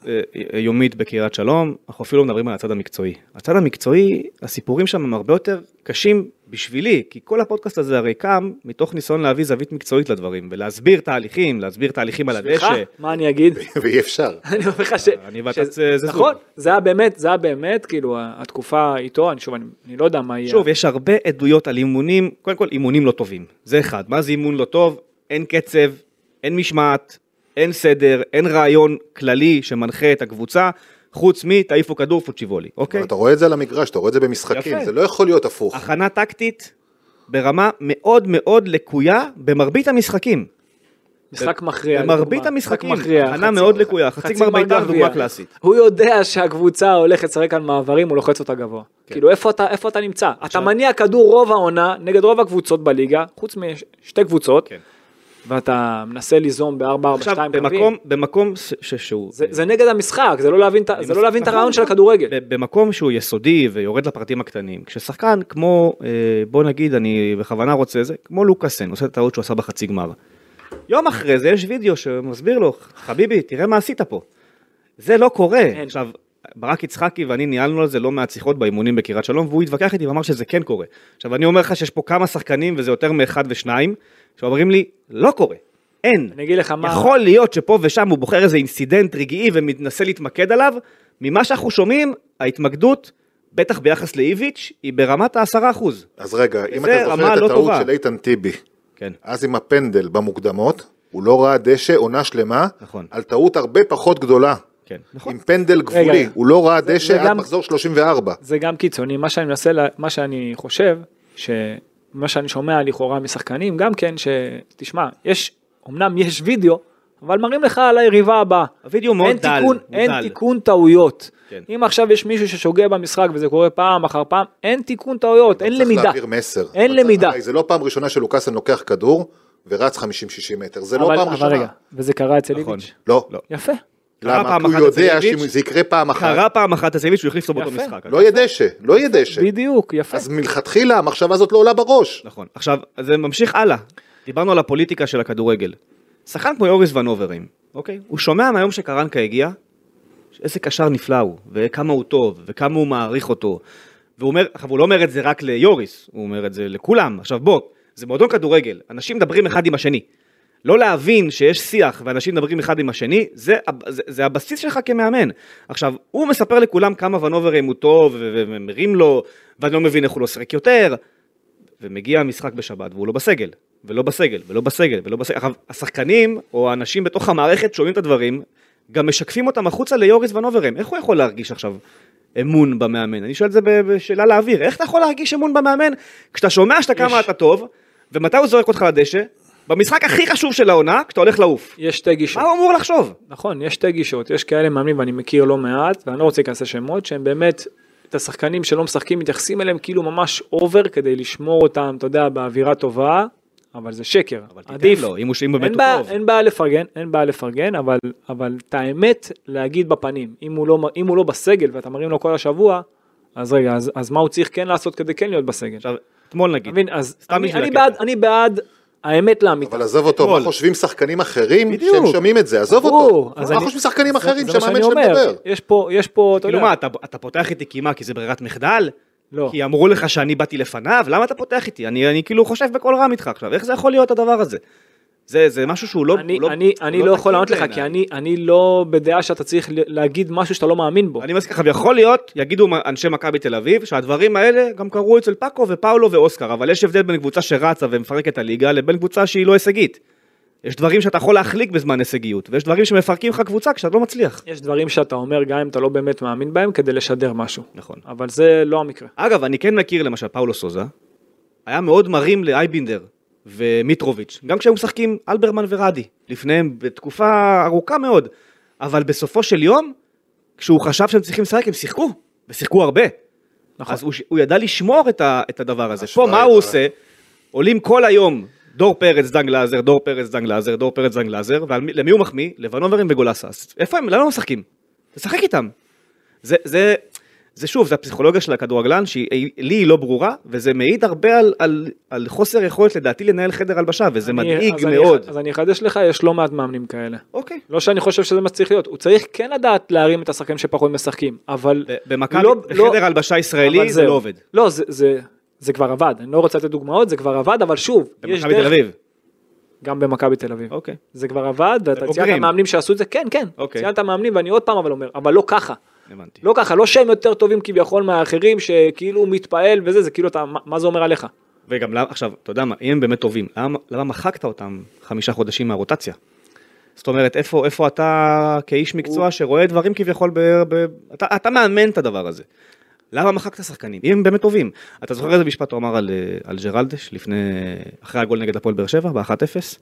אה, יומית בקריית שלום, אנחנו אפילו לא מדברים על הצד המקצועי. הצד המקצועי, הסיפורים שם הם הרבה יותר קשים בשבילי, כי כל הפודקאסט הזה הרי קם מתוך ניסיון להביא זווית מקצועית לדברים, ולהסביר תהליכים, להסביר תהליכים על סליחה, הדשא. מה אני אגיד? ואי אפשר. אני אומר לך ש... אני ואתה ש- זה- זה זוג. נכון, זה היה באמת, זה היה באמת, כאילו, התקופה איתו, אני שוב, אני אני לא יודע מה יהיה. שוב, יש הרבה עדויות על אימונים, קודם כל אימונים לא טובים, זה אחד. מה זה אימון לא טוב? אין קצב, אין משמעת, אין סדר, אין רעיון כללי שמנחה את הקבוצה, חוץ מתעיפו כדור פוצ'יבולי, אוקיי? אתה רואה את זה על המגרש, אתה רואה את זה במשחקים, יפה. זה לא יכול להיות הפוך. הכנה טקטית ברמה מאוד מאוד לקויה במרבית המשחקים. משחק מכריע. במרבית המשחקים, הכנה מאוד לקויה, חצי גמר בית"ר. דוגמה קלאסית. הוא יודע שהקבוצה הולכת לשחק על מעברים, הוא לוחץ אותה גבוה. כן. כאילו, איפה אתה, איפה אתה נמצא? אתה מניע כדור רוב העונה נגד רוב הקבוצות בליגה, חוץ משתי קבוצות, כן. ואתה מנסה ליזום ב-4-4-2 עכשיו, במקום, במקום ש- שהוא... זה, זה נגד המשחק, זה לא להבין, ה- זה לא להבין את נכון, הרעיון של. הכדורגל. במקום שהוא יסודי ויורד לפרטים הקטנים, כששחקן כמו, אה, בוא נגיד, אני בכוונה רוצה זה, כמו לוקאסן, עושה את הטעות שהוא עשה בחצי גמר. יום אחרי זה יש וידאו שמסביר לו, חביבי, תראה מה עשית פה. זה לא קורה. אין. עכשיו, ברק יצחקי ואני ניהלנו על זה לא מעט שיחות באימונים בקריית שלום, והוא התווכח איתי ואמר שזה כן קורה. עכשיו, אני אומר לך שיש פה כמה שחקנים, וזה יותר מאחד ושניים, שאומרים לי, לא קורה. אין. אני אגיד לך מה... יכול להיות שפה ושם הוא בוחר איזה אינסידנט רגעי ומנסה להתמקד עליו, ממה שאנחנו שומעים, ההתמקדות, בטח ביחס לאיביץ', היא ברמת העשרה אחוז. אז רגע, אם זה אתה רמה זוכר את לא הטעות טובה. של איתן טיבי, כן. אז עם הפנדל במוקדמות, הוא לא ראה דשא עונה שלמה, נכון. על טעות הרבה פחות גדולה. כן, נכון. עם פנדל גבולי, רגע, הוא לא ראה דשא עד גם- מחזור 34. זה גם קיצוני, מה שאני מנסה, מה שאני חושב, שמה שאני שומע לכאורה משחקנים, גם כן, שתשמע, יש, אמנם יש וידאו, אבל מראים לך על היריבה הבאה. הוידאו מאוד אין דל, תיקון, הוא אין דל. תיקון טעויות. כן. אם עכשיו יש מישהו ששוגה במשחק וזה קורה פעם אחר פעם, אין תיקון טעויות, אין צריך למידה. להעביר מסר. אין למידה. הרי זה לא פעם ראשונה שלוקאסן לוקח כדור ורץ 50-60 מטר, זה לא אבל- פעם אבל ראשונה. רגע, וזה קרה אצל נכון. איביץ'. לא. לא. יפה. למה? כי הוא יודע איביץ', שאם זה יקרה פעם אחת, קרה פעם אחת אצל איביץ' שהוא החליף אותו באותו. משחק. לא יהיה דשא, לא יהיה דשא. בדיוק, יפה. אז מלכתחילה המחשבה הזאת לא עולה בראש. נכון. עכשיו, זה ממשיך הלאה. דיברנו על הפוליטיקה של הכדורגל. שחקן כמו יוריס ונוברים, אוקיי? הוא שומע מהיום שקרנקה הגיע, איזה קשר נפלא הוא, וכמה הוא טוב, וכמה הוא מעריך אותו. והוא אומר, עכשיו הוא לא אומר את זה רק ליוריס, הוא אומר את זה לכולם. עכשיו בוא, זה מועדון כדורגל, אנשים מדברים אחד עם השני. לא להבין שיש שיח ואנשים מדברים אחד עם השני, זה, זה, זה הבסיס שלך כמאמן. עכשיו, הוא מספר לכולם כמה ונוברים הוא טוב, ומרים לו, ואני לא מבין איך הוא לא שחק יותר, ומגיע המשחק בשבת והוא לא בסגל, ולא בסגל, ולא בסגל, ולא בסגל. עכשיו, השחקנים, או האנשים בתוך המערכת שומעים את הדברים, גם משקפים אותם החוצה ליוריס ונוברם. איך הוא יכול להרגיש עכשיו אמון במאמן? אני שואל את זה בשאלה לאוויר. איך אתה יכול להרגיש אמון במאמן כשאתה שומע שאתה כמה יש. אתה טוב, ומתי הוא זורק אותך לדשא? במשחק הכי חשוב של העונה, כשאתה הולך לעוף. יש שתי גישות. מה הוא אמור לחשוב? נכון, יש שתי גישות, יש כאלה מאמנים ואני מכיר לא מעט, ואני לא רוצה להיכנס לשמות, שהם באמת, את השחקנים שלא משחקים מתייחסים אליהם כאילו ממש אובר כדי לשמור אותם, אתה יודע, באווירה טובה, אבל זה שקר. אבל עדיף. תיתן לו, אם הוא אם באמת הוא טוב. אין בעיה לפרגן, אין בעיה לפרגן, אבל, אבל את האמת להגיד בפנים, אם הוא, לא, אם הוא לא בסגל ואתה מרים לו כל השבוע, אז רגע, אז, אז מה הוא צריך כן לעשות כדי כן להיות בסגל? עכשיו, אתמול נגיד, מבין? אז אני, אני. בעד, אני בעד האמת לאמיתה. אבל עזוב אותו. מה חושבים שחקנים אחרים בדיוק. שהם שומעים את זה? עזוב אותו. מה אני- חושבים שחקנים אחרים זה מה שהמאמן שאני שלהם אומר. מדבר? יש פה, יש פה, אתה כאילו יודע, מה, אתה, אתה פותח איתי כי מה, כי זה ברירת מחדל? לא. כי אמרו לך שאני באתי לפניו? למה אתה פותח איתי? אני, אני כאילו חושב בקול רם איתך עכשיו, איך זה יכול להיות הדבר הזה? זה, זה משהו שהוא לא... אני, לא אני, אני לא לא יכול לענות לך. כי אני, אני לא בדעה שאתה צריך להגיד משהו שאתה לא מאמין בו. אני מסכים לך, ויכול להיות, יגידו אנשי מכבי תל אביב, שהדברים האלה גם קרו אצל פאקו ופאולו ואוסקר, אבל יש הבדל בין קבוצה שרצה ומפרקת את הליגה לבין קבוצה שהיא לא הישגית. יש דברים שאתה יכול להחליק בזמן הישגיות, ויש דברים שמפרקים לך קבוצה כשאתה לא מצליח. יש דברים שאתה אומר גם אם אתה לא באמת מאמין בהם כדי לשדר משהו. נכון. אבל זה לא המקרה. אגב, אני כן מכיר למשל פאולו סוזה, היה מאוד מרים לאייבינדר ומיטרוביץ', גם כשהם משחקים אלברמן ורדי, לפניהם בתקופה ארוכה מאוד, אבל בסופו של יום, כשהוא חשב שהם צריכים לשחק, הם שיחקו, ושיחקו הרבה. נכון. אז הוא, הוא ידע לשמור את, ה, את הדבר הזה. פה מה הוא עושה? עולים כל היום דור פרץ, דן גלאזר, דור פרץ, דן גלאזר, דור פרץ, דן גלאזר, ולמי הוא מחמיא? לבנוברים וגולסה. איפה הם? למה הם משחקים? תשחק איתם. זה, זה, זה שוב, זה הפסיכולוגיה של הכדורגלן, שהיא לי היא לא ברורה, וזה מעיד הרבה על, על, על חוסר יכולת לדעתי לנהל חדר הלבשה, וזה אני- מדאיג אז אני- מאוד. אז אני אחדש לך, יש לא מעט מאמנים כאלה. אוקיי. לא שאני חושב שזה מה שצריך להיות, הוא צריך כן לדעת להרים את השחקנים שפחות משחקים, אבל... במכבי, לא- לא- בחדר הלבשה ישראלי זה. לא עובד. לא, זה, זה, זה כבר עבד, אני לא רוצה לתת דוגמאות, זה כבר עבד, אבל שוב, יש במכבי תל אביב. גם במכבי תל אביב. אוקיי. זה כבר עבד, ואתה. ציינת מאמנים שעשו את זה, כן, כן, אוקיי. ציינת מאמנים, ואני עוד פעם אבל אומר, אבל לא ככה. הבנתי. לא ככה, לא שהם יותר טובים כביכול מהאחרים, שכאילו הוא מתפעל וזה, זה כאילו אתה, מה- מה זה אומר עליך? וגם למה, עכשיו, אתה יודע מה, אם הם באמת טובים, למה, למה מחקת אותם חמישה חודשים מהרוטציה? זאת אומרת, איפה, איפה אתה כאיש מקצוע שרואה דברים כביכול, ב, ב, אתה, אתה מאמן את הדבר הזה. למה מחקת שחקנים? אם הם באמת טובים. אתה זוכר איזה משפט הוא אמר על, אה, על ג'רלדש לפני, אחרי הגול נגד הפועל באר שבע, ב-1-0?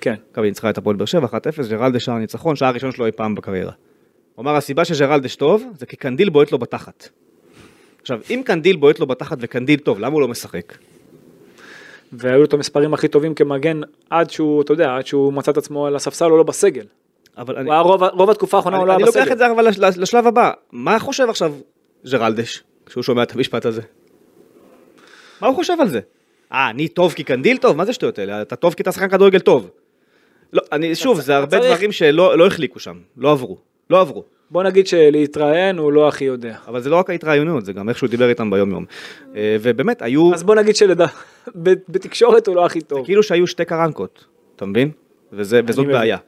כן. מכבי ניצחה את הפועל באר שבע 1-0, ג'רלדש שער ניצחון, שער ראשון שלו אי פעם בקריירה. הוא אמר הסיבה שג'רלדש טוב זה כי קנדיל בועט לו בתחת. עכשיו אם קנדיל בועט לו בתחת וקנדיל טוב למה הוא לא משחק? והיו לו את המספרים הכי טובים כמגן, עד שהוא, אתה יודע, עד שהוא מצא את עצמו על הספסל או לא בסגל. אבל אני, רוב, רוב התקופה האחרונה הוא לא היה אני לוקח בסגל. את זה אבל לש- לשלב הבא, מה חושב עכשיו ג'רלדש כשהוא שומע את המשפט הזה? מה הוא חושב על זה? אה, אני טוב כי קנדיל טוב? מה זה שטויות האלה? אתה טוב כי אתה שחקן כדורגל טוב. לא, אני, שוב, זה הרבה דברים שלא לא החליקו שם, לא עברו, לא עברו. בוא נגיד שלהתראיין הוא לא הכי יודע. אבל זה לא רק ההתראיונות, זה גם איך שהוא דיבר איתם ביום יום. אה, ובאמת, היו, אז בוא נגיד שבתקשורת הוא לא הכי טוב. כאילו שהיו שתי קרנקות, אתה מבין? וזה, וזאת מבין. בעיה.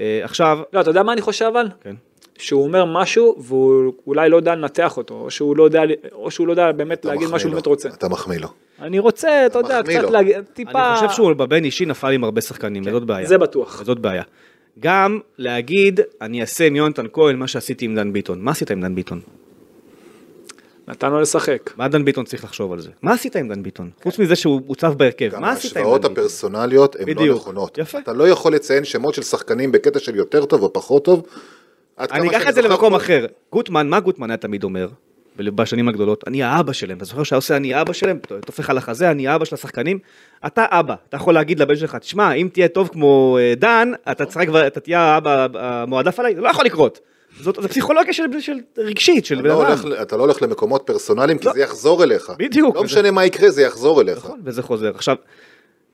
אה, עכשיו, לא, אתה יודע מה אני חושב אבל? כן. שהוא אומר משהו והוא אולי לא יודע לנתח אותו, או שהוא לא יודע, או שהוא לא יודע באמת להגיד מה שהוא באמת רוצה. אתה מחמיא לו. אני רוצה, אתה יודע, קצת לו. להגיד, טיפה... אני חושב שהוא בבין אישי נפל עם הרבה שחקנים, וזאת בעיה. זה בטוח. וזאת בעיה. גם להגיד, אני אעשה עם יונתן כהן מה שעשיתי עם דן ביטון. מה עשית עם דן ביטון? נתן לו לשחק. מה דן ביטון צריך לחשוב על זה? מה עשית עם דן ביטון? חוץ מזה שהוא הוצב בהרכב, מה עשית עם ההשוואות דן ביטון? הפרסונליות הן לא. נכונות. יפה. אתה לא יכול לציין שמות של שחקנים בקטע של יותר טוב או פחות טוב. אני אקח את זה למקום אחר. גוטמן, מה גוטמן היה תמיד אומר? בשנים הגדולות, אני האבא שלהם, אתה זוכר שהיה עושה אני אבא שלהם, טופח על החזה, אני האבא של השחקנים, אתה אבא, אתה יכול להגיד לבן שלך, תשמע, אם תהיה טוב כמו אה, דן, אתה תשחק, כבר- אתה תהיה האבא המועדף עליי, זה לא יכול לקרות. זאת פסיכולוגיה של, של רגשית, של בן לא אדם. אתה לא הולך למקומות פרסונליים כי לא. זה יחזור אליך. בדיוק, לא משנה מה יקרה, זה יחזור אליך. נכון, וזה חוזר. עכשיו,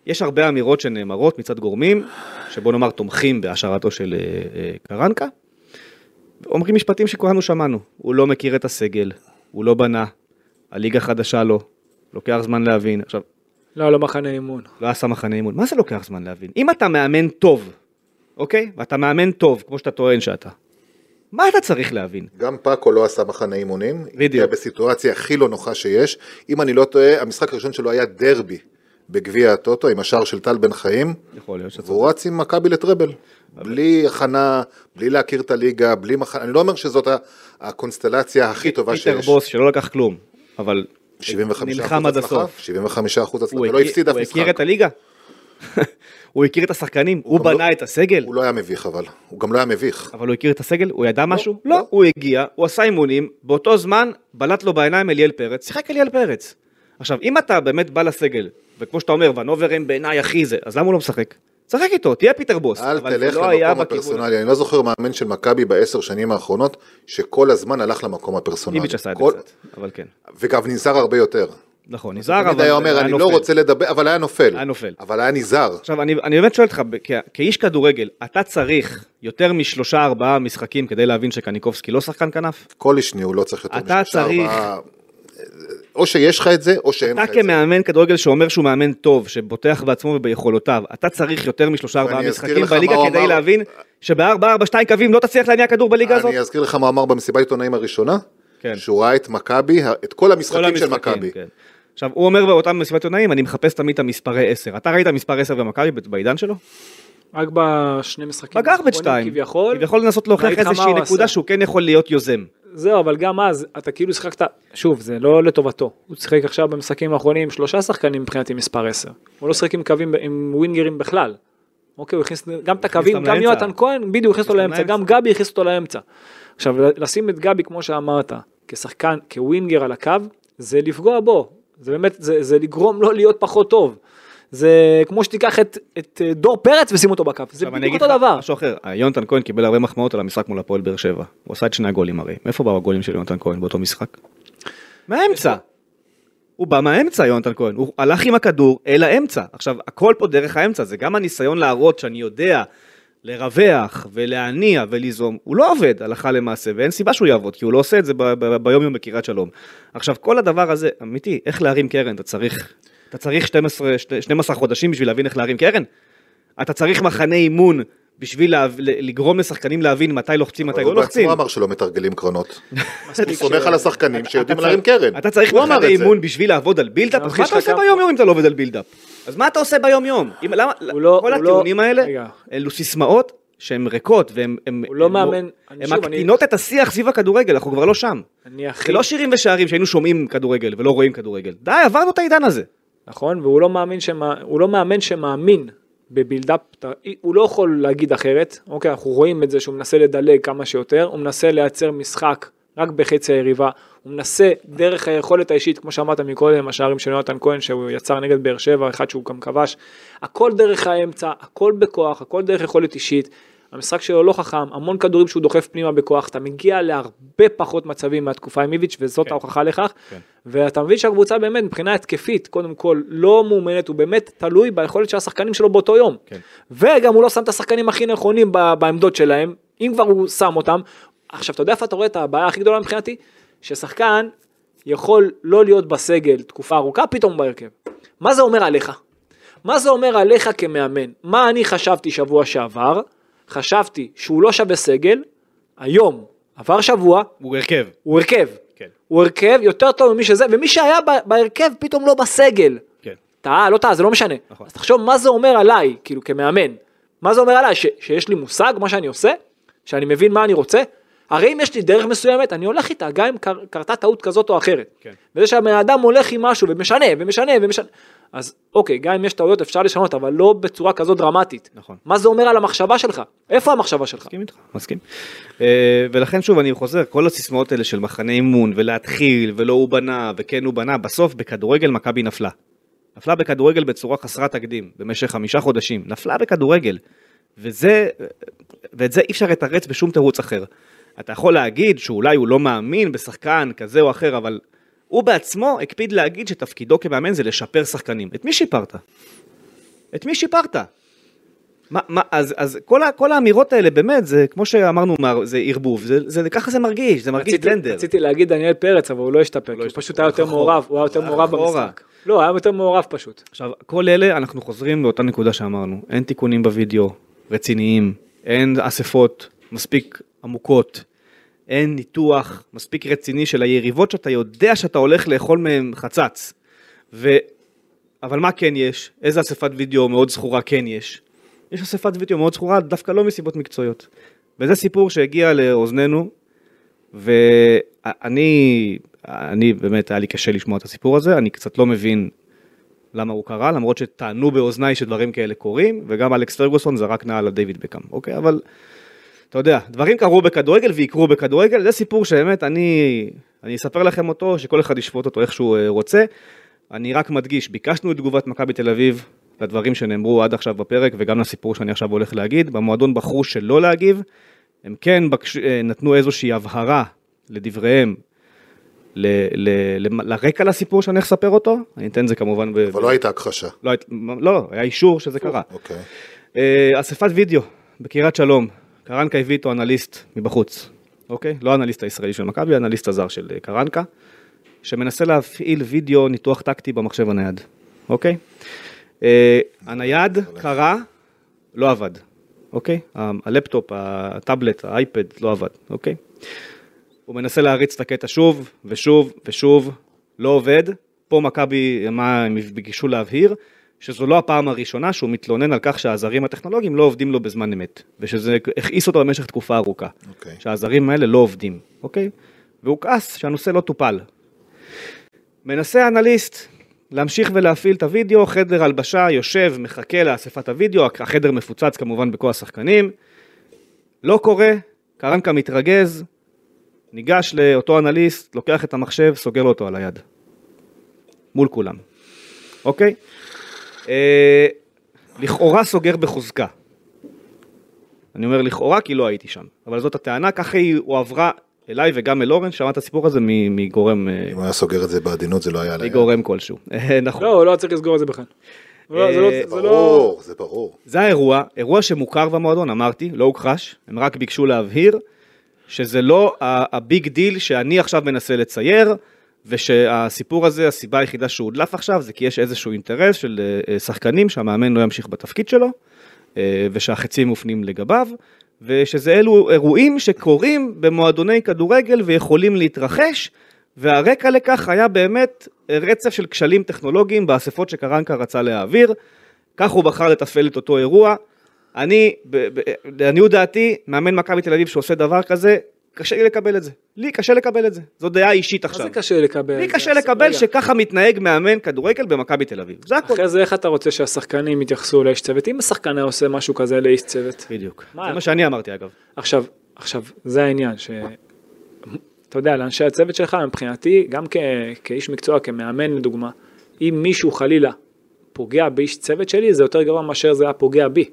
יש הרבה אמירות שנאמרות מצד גורמים, שבוא נאמר תומכים בהשארתו של אה, אה, קרנקה, אומרים משפטים שכולנו שמענו, הוא לא מכיר את הסגל, הוא לא בנה, הליגה חדשה לו, לוקח זמן להבין. עכשיו, לא, לא מחנה אימון. לא עשה מחנה אימון, מה זה לוקח זמן להבין? אם אתה מאמן טוב, אוקיי? ואתה מאמן טוב, כמו שאתה טוען שאתה, מה אתה צריך להבין? גם פאקו לא עשה מחנה אימונים. בדיוק. הגיע בסיטואציה הכי לא נוחה שיש. אם אני לא טועה, המשחק הראשון שלו היה דרבי בגביע הטוטו עם השער של טל בן חיים. יכול להיות שאתה... והוא רץ עם מכבי לטראבל. בלי הכנה, בלי להכיר את הליגה, בלי מחנה, אני לא אומר שזאת הקונסטלציה הכי טובה פיטר שיש. בוס שלא לקח כלום, אבל 75 נלחם עד הסוף. 75 אחוז הצלחה, ולא הפסיד אף הוא הכיר משחק. את הליגה? הוא הכיר את השחקנים? הוא לא- בנה את הסגל? הוא לא היה מביך אבל, הוא גם לא היה מביך. אבל הוא הכיר את הסגל? הוא ידע משהו? לא. לא. הוא הגיע, הוא עשה אימונים, באותו זמן בלט לו בעיניים אליאל פרץ, שיחק אליאל פרץ. עכשיו, אם אתה באמת בא לסגל, וכמו שאתה אומר, ונובר הם בעיניי הכי זה, אז למה הוא לא משחק? שחק איתו, תהיה פיטר בוס. אל אבל תלך לא למקום. הפרסונלי, אני לא זוכר מאמן של מכבי בעשר שנים האחרונות, שכל הזמן הלך למקום הפרסונלי. איביץ' עשה את זה קצת, אבל כן. וגם נזהר הרבה יותר. נכון, נזהר, תמיד היה אומר, אני לא. רוצה לדבר, אבל היה נופל. היה נופל. אבל היה נזהר. עכשיו, אני, אני באמת שואל אותך, כאיש כדורגל, אתה צריך יותר משלושה ארבעה משחקים כדי להבין שקניקובסקי לא שחקן כנף? כל שני הוא לא צריך יותר אתה צריך- ארבעה- או שיש לך את זה, או שאין לך אתה את זה. כמאמן כדורגל שאומר שהוא מאמן טוב, שבוטח בעצמו וביכולותיו, אתה צריך יותר משלושה ארבעה משחקים בליגה כדי אמר. להבין שבארבע ארבע שתיים קווים לא תצליח להניע כדור בליגה הזאת? אני אזכיר לך מה אמר במסיבת עיתונאים הראשונה, כן. שהוא ראה את מכבי, את כל המשחקים של מכבי. כן. עכשיו, הוא אומר באותם מסיבת עיתונאים, אני מחפש תמיד את המספרי 10. אתה ראית מספר 10 במכבי בעידן שלו? רק בשני משחקים האחרונים 2. כביכול. כביכול לנסות להוכיח איזושהי נקודה. שהוא כן יכול להיות יוזם. זהו, אבל גם אז, אתה כאילו שיחקת, שוב, זה לא לטובתו. הוא שיחק עכשיו במשחקים האחרונים שלושה שחקנים מבחינתי מספר 10. הוא לא שיחק עם קווים, עם ווינגרים בכלל. אוקיי, הוא הכניס גם את הקווים, גם. יונתן כהן, בדיוק, הוא הכניס אותו לאמצע, גם. גבי הכניס אותו לאמצע. עכשיו, לשים את גבי, כמו שאמרת, כשחקן, כווינגר על הקו, זה לפגוע בו. זה באמת, זה, זה לגרום לו להיות פחות טוב. זה כמו שתיקח את, את אה, דור פרץ ושים אותו בקו, זה בדיוק אותו דבר. משהו אחר, יונתן כהן קיבל הרבה מחמאות על המשחק מול הפועל באר שבע. הוא עשה את שני הגולים הרי. מאיפה באו הגולים של יונתן כהן באותו משחק? מהאמצע. הוא בא מהאמצע יונתן כהן, הוא הלך עם הכדור אל האמצע. עכשיו הכל פה דרך האמצע, זה גם הניסיון להראות שאני יודע לרווח ולהניע וליזום, הוא לא עובד הלכה למעשה ואין סיבה שהוא יעבוד כי הוא לא עושה את זה ביום יום בקריית שלום. עכשיו כל הדבר הזה, אמיתי, איך להרים קרן, אתה צריך, אתה צריך 12, 12 חודשים בשביל להבין איך להרים קרן? אתה צריך מחנה אימון בשביל לה, לגרום לשחקנים להבין מתי לוחצים, מתי לא הוא לוחצים. בעצמו אמר שלא מתרגלים קרנות. הוא סומך על השחקנים שיודעים אתה להרים קרן. אתה צריך הוא מחנה. אימון בשביל לעבוד על build-up, אז מה אתה עושה ביום יום אם אתה לא עובד על build-up? אז מה אתה עושה ביום יום? הוא לא- כל הוא לא- הטיעונים האלה. אלו סיסמאות שהן ריקות והן הן- הוא לא מקטינות את השיח סביב הכדורגל, אנחנו כבר לא שם. זה לא שירים ושערים שהיינו שומעים כדורגל ולא רואים כדורגל. די, עברנו את העידן הזה. נכון, והוא לא מאמין, שמה, לא מאמן שמאמין בבילדאפ, הוא לא יכול להגיד אחרת, אוקיי, אנחנו רואים את זה שהוא מנסה לדלג כמה שיותר, הוא מנסה לייצר משחק רק בחצי היריבה, הוא מנסה דרך היכולת האישית, כמו שאמרת מקודם, השערים של יונתן כהן שהוא יצר נגד באר שבע, אחד שהוא גם כבש, הכל דרך האמצע, הכל בכוח, הכל דרך יכולת אישית. המשחק שלו לא חכם, המון כדורים שהוא דוחף פנימה בכוח, אתה מגיע להרבה פחות מצבים מהתקופה עם איביץ' וזאת ההוכחה לכך, כן. ואתה מבין שהקבוצה באמת מבחינה התקפית, קודם כל לא מאומנת, הוא באמת תלוי ביכולת של השחקנים שלו באותו יום. כן. וגם הוא לא שם את השחקנים הכי נכונים בעמדות שלהם, אם כבר הוא שם אותם. עכשיו, אתה יודע איפה אתה רואה את הבעיה הכי גדולה מבחינתי? ששחקן יכול לא להיות בסגל תקופה ארוכה, פתאום בהרכב. מה זה אומר עליך? מה זה אומר עליך כמאמן? מה אני חשבתי שבוע שעבר? חשבתי שהוא לא שווה סגל, היום, עבר שבוע, הוא הרכב. הוא הרכב. כן. הוא הרכב יותר טוב ממי שזה, ומי שהיה בהרכב פתאום לא בסגל. כן. טעה, לא טעה, זה לא משנה. נכון. אז תחשוב מה זה אומר עליי, כאילו כמאמן. מה זה אומר עליי, ש, שיש לי מושג, מה שאני עושה, שאני מבין מה אני רוצה. הרי אם יש לי דרך מסוימת, אני הולך איתה, גם אם קר, קרתה טעות כזאת או אחרת. כן. וזה שהבן אדם הולך עם משהו ומשנה ומשנה ומשנה. אז אוקיי, גם אם יש טעויות אפשר לשנות, אבל לא בצורה כזאת דרמטית. נכון. מה זה אומר על המחשבה שלך? איפה המחשבה שלך? מסכים איתך, מסכים. אה, ולכן שוב אני חוזר, כל הסיסמאות האלה של מחנה אימון ולהתחיל ולא הוא בנה וכן הוא בנה, בסוף בכדורגל מכבי נפלה. נפלה בכדורגל בצורה חסרת תקדים במשך חמישה חודשים, נפלה בכדורגל. וזה, ואת זה אי אפשר לתרץ בשום תירוץ אחר. אתה יכול להגיד שאולי הוא לא מאמין בשחקן כזה או אחר, אבל הוא בעצמו הקפיד להגיד שתפקידו כמאמן זה לשפר שחקנים. את מי שיפרת? את מי שיפרת? מה, מה, אז, אז כל, ה, כל האמירות האלה באמת זה כמו שאמרנו מה, זה ערבוב זה, זה ככה זה מרגיש זה מרגיש רציתי, בלנדר. רציתי להגיד דניאל פרץ, אבל הוא לא השתפר, כי הוא השתפר, פשוט היה הוא יותר. מעורב, הוא היה יותר מעורב. במשחק. לא, היה יותר מעורב פשוט. עכשיו כל אלה אנחנו חוזרים לאותה נקודה שאמרנו אין תיקונים בווידאו רציניים אין אספות מספיק עמוקות אין ניתוח מספיק רציני של היריבות שאתה יודע שאתה הולך לאכול מהם חצץ. ו... אבל מה כן יש? איזה אספת וידאו מאוד זכורה כן יש? יש אספת וידאו מאוד זכורה דווקא לא מסיבות מקצועיות. וזה סיפור שהגיע לאוזנינו ואני אני באמת היה לי קשה לשמוע את הסיפור הזה אני קצת לא מבין למה הוא קרה למרות שטענו באוזניי שדברים כאלה קורים וגם אלכס פרגוסון זרק נעל על דיוויד בקאם אוקיי אבל אתה יודע דברים קרו בכדורגל ויקרו בכדורגל זה סיפור שבאמת אני אני אספר לכם אותו שכל אחד ישפוט אותו איך שהוא אה, רוצה אני רק מדגיש ביקשנו את תגובת מכבי תל אביב לדברים שנאמרו עד עכשיו בפרק וגם לסיפור שאני עכשיו הולך להגיד במועדון בחרו שלא להגיב הם כן בקש... אה, נתנו איזושהי הבהרה לדבריהם ל... ל... ל... לרקע לסיפור שאני הולך לספר אותו אני אתן זה כמובן ב... אבל לא הייתה הכחשה. לא, היית- לא, היה אישור שזה קרה. אוקיי. אה, אספת וידאו בקריית שלום, קרנקה הביא איתו אנליסט מבחוץ, אוקיי? לא האנליסט הישראלי של מכבי, האנליסט הזר של אה, קרנקה, שמנסה להפעיל וידאו ניתוח טקטי במחשב הנייד, אוקיי? אה, הנייד קרא, לא עבד, אוקיי? הלפטופ, הטאבלט, האייפד לא עבד, אוקיי? הוא מנסה להריץ את הקטע שוב ושוב ושוב, לא עובד. פה מכבי, מה הם ביקשו להבהיר? שזו לא הפעם הראשונה שהוא מתלונן על כך שהעזרים הטכנולוגיים לא עובדים לו בזמן אמת, ושזה הכעיס אותו במשך תקופה ארוכה. אוקיי. שהעזרים האלה לא עובדים, אוקיי? והוא כעס שהנושא לא טופל. מנסה האנליסט להמשיך ולהפעיל את הוידאו, חדר הלבשה, יושב, מחכה לאספת הוידאו, החדר מפוצץ כמובן בכל השחקנים. לא קורה, קרנקה מתרגז, ניגש לאותו אנליסט, לוקח את המחשב, סוגר לו אותו על היד. מול כולם, אוקיי? אה, לכאורה סוגר בחוזקה. אני אומר לכאורה כי לא הייתי שם, אבל זאת הטענה, ככה היא הועברה אליי וגם אל אורן, שמע את הסיפור הזה מ- מגורם, אה, אם הוא היה סוגר את זה בעדינות זה לא היה עליי. מגורם כלשהו. אה, נכון. לא, הוא לא היה צריך לסגור את זה בכלל. לא, זה לא- זה לא... ברור, זה ברור. זה האירוע, אירוע שמוכר במועדון, אמרתי, לא הוכחש, הם רק ביקשו להבהיר שזה לא ה big deal שאני עכשיו מנסה לצייר, ושהסיפור הזה, הסיבה היחידה שהוא הודלף עכשיו, זה כי יש איזשהו אינטרס של אה, אה, שחקנים שהמאמן לא ימשיך בתפקיד שלו, אה, ושהחצים מופנים לגביו, ושזה אלו אירועים שקורים במועדוני כדורגל ויכולים להתרחש, והרקע לכך היה באמת רצף של כשלים טכנולוגיים באספות שקרנקה רצה להעביר. כך הוא בחר לתפעל את אותו אירוע. אני, לעניות דעתי, מאמן מכבי תל אביב שעושה דבר כזה, קשה לי לקבל את זה. לי קשה לקבל את זה. זו דעה אישית מה עכשיו. זה קשה לקבל? לי? קשה לקבל רגע. שככה מתנהג מאמן כדורגל במכבי תל אביב. זה הכל. אחרי זה איך אתה רוצה שהשחקנים יתייחסו לאיש צוות? אם השחקן היה עושה משהו כזה לאיש צוות. בדיוק. מה? זה מה שאני אמרתי אגב. עכשיו, עכשיו, זה העניין, ש... אתה יודע, לאנשי הצוות שלך, מבחינתי, גם כ... כאיש מקצוע, כמאמן לדוגמה, אם מישהו חלילה פוגע באיש צוות שלי, זה יותר גרוע מאשר זה היה פוגע בי.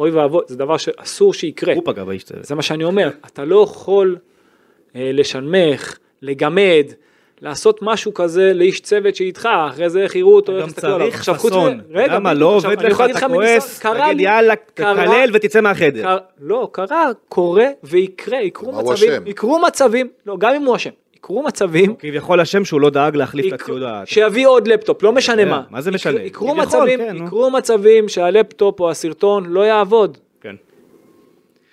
אוי ואבוי, זה דבר שאסור שיקרה. הוא פגע באיש צוות. זה מה שאני אומר, אתה לא יכול אה, לשנמך, לגמד, לעשות משהו כזה לאיש צוות שאיתך, אחרי זה איך יראו אותו, איך גם יסתכלו עליו. צריך עכשיו, חוץ פאסון. מ- רגע, למה לא עובד לך, אתה כועס, תגיד יאללה, תקלל ותצא מהחדר. לא, קרה, קורה ויקרה, יקרו מצבים? יקרו מצבים, לא, גם אם הוא אשם, יקרו מצבים, כביכול אשם שהוא לא דאג להחליף את הציוד ה... שיביא עוד לפטופ, לא משנה יודע, מה. מה זה משנה? יקרו מצבים, כן. יקרו מצבים שהלפטופ או הסרטון לא יעבוד. כן.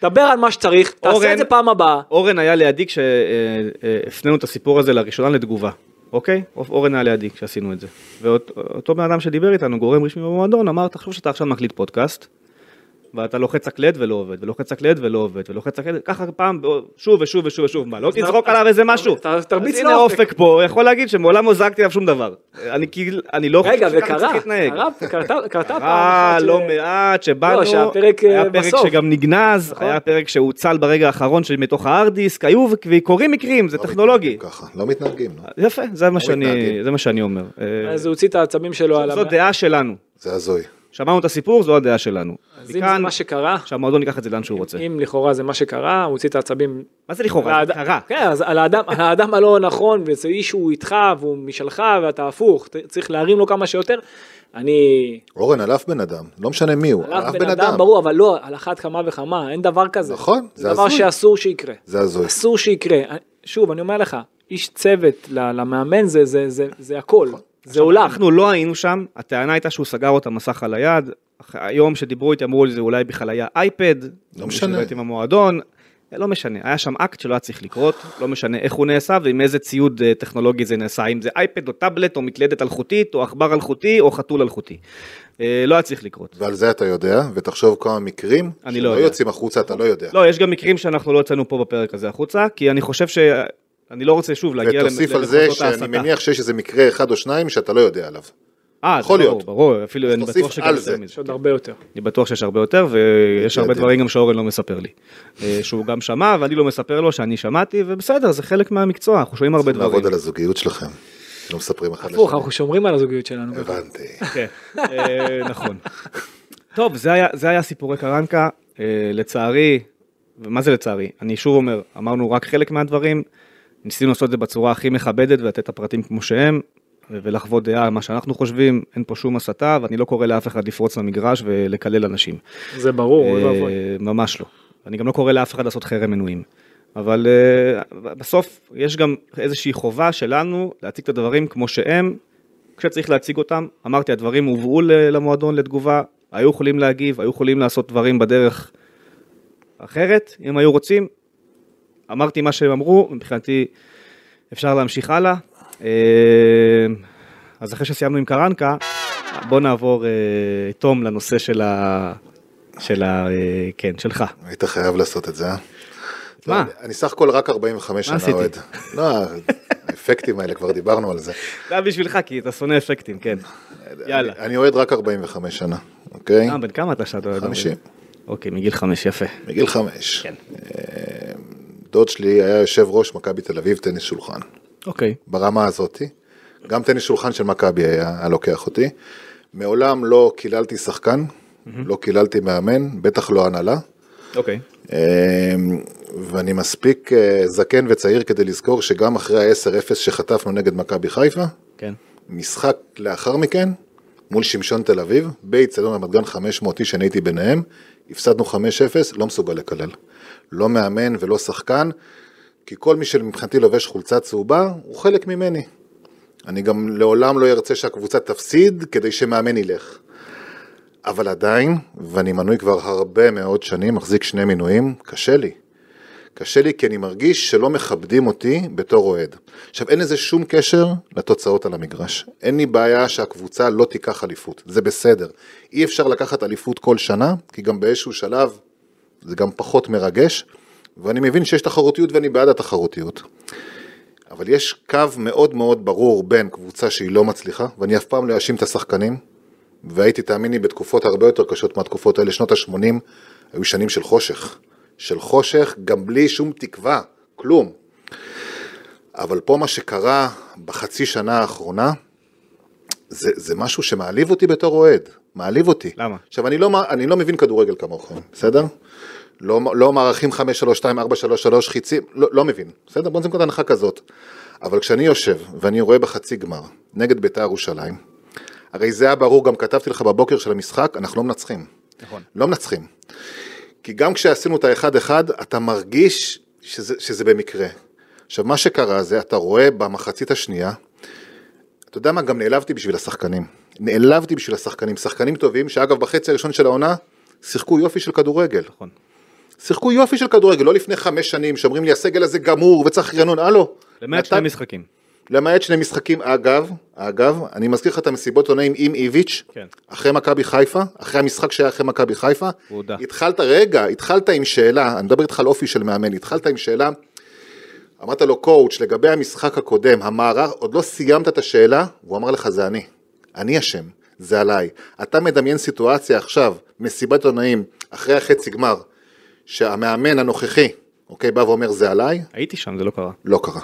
דבר על מה שצריך, תעשה את זה פעם הבאה. אורן היה לידי כשהפנינו את הסיפור הזה לראשונה לתגובה, אוקיי? אורן היה לידי כשעשינו את זה. ואותו בן אדם שדיבר איתנו, גורם רשמי במועדון, אמר, תחשוב שאתה עכשיו מקליט פודקאסט, ואתה לוחץ הקלט ולא עובד, ולוחץ הקלט ולא עובד, ולוחץ הקלט, ככה פעם, שוב ושוב ושוב ושוב, מה, לא תזרוק עליו איזה משהו? תרביץ לאופק. אופק פה, יכול להגיד שמעולם לא זרקתי עליו שום דבר. אני כאילו, אני לא רגע, חושב שככה וקרה, צריך להתנהג. קרה, קרתה- קרתה פעם קרה אחת לא מעט שבאנו, לא, אה, היה פרק. שגם נגנז, נכון. היה פרק שהוצל ברגע האחרון מתוך הארד דיסק, היו וקורים מקרים, זה לא טכנולוגי. מתנהגים ככה, לא מתנהגים, נו. יפה, זה מה שאני, מתנהגים. זה מה שאני אומר. אה, אז הוא הוציא את העצבים שלו על... המ- דעה שלנו. זה הזוי. שמענו את הסיפור, זו הדעה שלנו. אז אם זה מה שקרה, שהמועדון ייקח את זה לאן שהוא רוצה. אם לכאורה זה מה שקרה, הוא הוציא את העצבים. מה זה לכאורה? זה קרה. כן, אז על האדם, על האדם הלא נכון, וזה איש שהוא איתך והוא משלך ואתה הפוך, צריך להרים לו כמה שיותר. אני... אורן, על אף בן אדם, לא משנה מי הוא, על אף בן אדם, ברור, אבל לא, על אחת כמה וכמה, אין דבר כזה. נכון, זה זה דבר הזוי. שאסור שיקרה. זה הזוי. אסור שיקרה. שוב, אני אומר לך, איש צוות ל- למאמן זה, זה, זה, זה הכל. זה עולם. אנחנו לא היינו שם, הטענה הייתה שהוא סגר לו את המסך על היד. היום שדיברו איתי אמרו לי זה אולי בכלל היה אייפד. לא משנה. עם המועדון. לא משנה, היה שם אקט שלא היה צריך לקרות, לא משנה איך הוא נעשה ועם איזה ציוד אה, טכנולוגי זה נעשה, אם זה אייפד או טאבלט או מקלדת אלחוטית או עכבר אלחוטי או חתול אלחוטי. אה, לא היה צריך לקרות. ועל זה אתה יודע, ותחשוב כמה מקרים, אני לא שלא יודע. יוצאים החוצה, אתה לא יודע. לא, יש גם מקרים שאנחנו לא יצאנו פה בפרק הזה החוצה, כי אני חושב ש... אני לא רוצה שוב להגיע ותוסיף למ- על זה למחוזות שאני ההסתה. מניח שיש איזה מקרה אחד או שניים שאתה לא יודע עליו. אה, יכול זה ברור, להיות. ברור, אפילו אני בטוח שגם על יותר זה. מזה. יש עוד הרבה יותר. אני בטוח שיש הרבה יותר, ויש הרבה. דברים גם שאורן לא מספר לי. אה, שהוא גם שמע, ואני לא מספר לו שאני שמעתי, ובסדר, זה חלק מהמקצוע, אנחנו שומעים הרבה דברים. לעבוד על הזוגיות שלכם. לא מספרים אחד הפוך, לשני. אנחנו שומרים על הזוגיות שלנו. הבנתי. כן, אה, נכון. טוב, זה היה- זה היה סיפורי קרנקה, אה, לצערי, ומה זה לצערי? אני שוב אומר, אמרנו רק חלק מהדברים, ניסינו לעשות את זה בצורה הכי מכבדת ולתת את הפרטים כמו שהם, ולחוות דעה על מה שאנחנו חושבים, אין פה שום הסתה, ואני לא קורא לאף אחד לפרוץ למגרש ולקלל אנשים. זה ברור, אוי אה, ואבוי. ממש לא. אני גם לא קורא לאף אחד לעשות חרם מנויים. אבל אה, בסוף יש גם איזושהי חובה שלנו להציג את הדברים כמו שהם, כשצריך להציג אותם. אמרתי, הדברים הובאו למועדון לתגובה, היו יכולים להגיב, היו יכולים לעשות דברים בדרך אחרת, אם היו רוצים. אמרתי מה שהם אמרו, מבחינתי אפשר להמשיך הלאה. אה, אז אחרי שסיימנו עם קרנקה, בוא נעבור, אה, תום, לנושא של ה... של ה... אה, כן, שלך. היית חייב לעשות את זה, אה? מה? אני סך הכל רק 45 שנה עשיתי? אוהד. לא, האפקטים האלה, כבר דיברנו על זה. זה היה בשבילך, כי אתה שונא אפקטים, כן. יאללה. אני- אוהד רק 45 שנה, אוקיי? בן כמה אתה שאתה אוהד? 50. אוקיי, מגיל חמש, יפה. מגיל חמש. כן. דוד שלי היה יושב ראש מכבי תל אביב טניס שולחן. אוקיי. ברמה הזאתי. גם טניס שולחן של מכבי היה, היה לוקח אותי. מעולם לא קיללתי שחקן, לא קיללתי מאמן, בטח לא הנהלה. אוקיי. אמ, ואני מספיק אה, זקן וצעיר כדי לזכור שגם אחרי ה-10-0 שחטפנו נגד מכבי חיפה, כן. משחק לאחר מכן, מול שמשון תל אביב, באיצטדיון רמת גן 500 איש, אני הייתי ביניהם, הפסדנו 5-0, לא מסוגל לקלל. לא מאמן ולא שחקן, כי כל מי שמבחינתי לובש חולצה צהובה, הוא חלק ממני. אני גם לעולם לא ארצה שהקבוצה תפסיד כדי שמאמן ילך. אבל עדיין, ואני מנוי כבר הרבה מאוד שנים, מחזיק שני מינויים, קשה לי. קשה לי כי אני מרגיש שלא מכבדים אותי בתור אוהד. עכשיו, אין לזה שום קשר לתוצאות על המגרש. אין לי בעיה שהקבוצה לא תיקח אליפות, זה בסדר. אי אפשר לקחת אליפות כל שנה, כי גם באיזשהו שלב זה גם פחות מרגש, ואני מבין שיש תחרותיות ואני בעד התחרותיות. אבל יש קו מאוד מאוד ברור בין קבוצה שהיא לא מצליחה, ואני אף פעם לא אאשים את השחקנים, והייתי, תאמין לי, בתקופות הרבה יותר קשות מהתקופות האלה, שנות ה-80 היו שנים של חושך. של חושך, גם בלי שום תקווה, כלום. אבל פה מה שקרה בחצי שנה האחרונה, זה, זה משהו שמעליב אותי בתור אוהד, מעליב אותי. למה? עכשיו, אני לא, אני לא מבין כדורגל כמוכם, בסדר? לא, לא מערכים 5, 3, 2, 4, 3, 3, חיצים, לא, לא מבין, בסדר? בוא נקרא הנחה כזאת. אבל כשאני יושב ואני רואה בחצי גמר נגד בית"ר ירושלים, הרי זה היה ברור, גם כתבתי לך בבוקר של המשחק, אנחנו לא מנצחים. נכון. לא מנצחים. כי גם כשעשינו את האחד-אחד, אתה מרגיש שזה, שזה במקרה. עכשיו, מה שקרה זה, אתה רואה במחצית השנייה, אתה יודע מה, גם נעלבתי בשביל השחקנים. נעלבתי בשביל השחקנים. שחקנים טובים, שאגב, בחצי הראשון של העונה, שיחקו יופי של כדורגל. נכון. שיחקו יופי של כדורגל, לא לפני חמש שנים, שאומרים לי, הסגל הזה גמור וצריך רענון, הלו. למעט נתן- שני משחקים. למעט שני משחקים, אגב, אגב, אני מזכיר לך את המסיבות עונאים עם איביץ', כן. אחרי מכבי חיפה, אחרי המשחק שהיה אחרי מכבי חיפה, הודה. התחלת, רגע, התחלת עם שאלה, אני מדבר איתך על אופי של מאמן, התחלת עם שאלה, אמרת לו, קואוץ', לגבי המשחק הקודם, המערך, עוד לא סיימת את השאלה, הוא אמר לך, זה אני, אני אשם, זה עליי. אתה מדמיין סיטואציה עכשיו, מסיבת עונאים, אחרי החצי גמר, שהמאמן הנוכחי, אוקיי, בא ואומר, זה עליי, הייתי שם, זה לא קרה. לא קרה.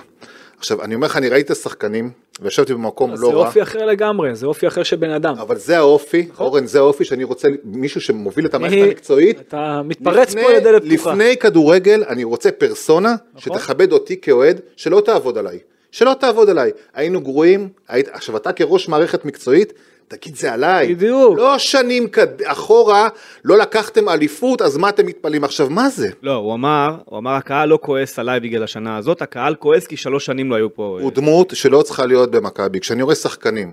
עכשיו, אני אומר לך, אני ראיתי את השחקנים, וישבתי במקום זה לא רע, אופי אחר לגמרי, זה אופי אחר של בן אדם. אבל זה האופי, אורן, זה האופי שאני רוצה, מישהו שמוביל את המערכת המקצועית. אתה מתפרץ לפני- פה לדלת פתוחה. לפני כדורגל, אני רוצה פרסונה נכון. שתכבד אותי כאוהד, שלא תעבוד עליי. שלא תעבוד עליי. היינו גרועים, היית, עכשיו אתה כראש מערכת מקצועית, תגיד זה עליי. בדיוק. לא שנים קד... אחורה, לא לקחתם אליפות, אז מה אתם מתפלאים עכשיו? מה זה? לא, הוא אמר, הוא אמר, הקהל לא כועס עליי בגלל השנה הזאת, הקהל כועס כי שלוש שנים לא היו פה. הוא דמות שלא צריכה להיות במכבי. כשאני רואה שחקנים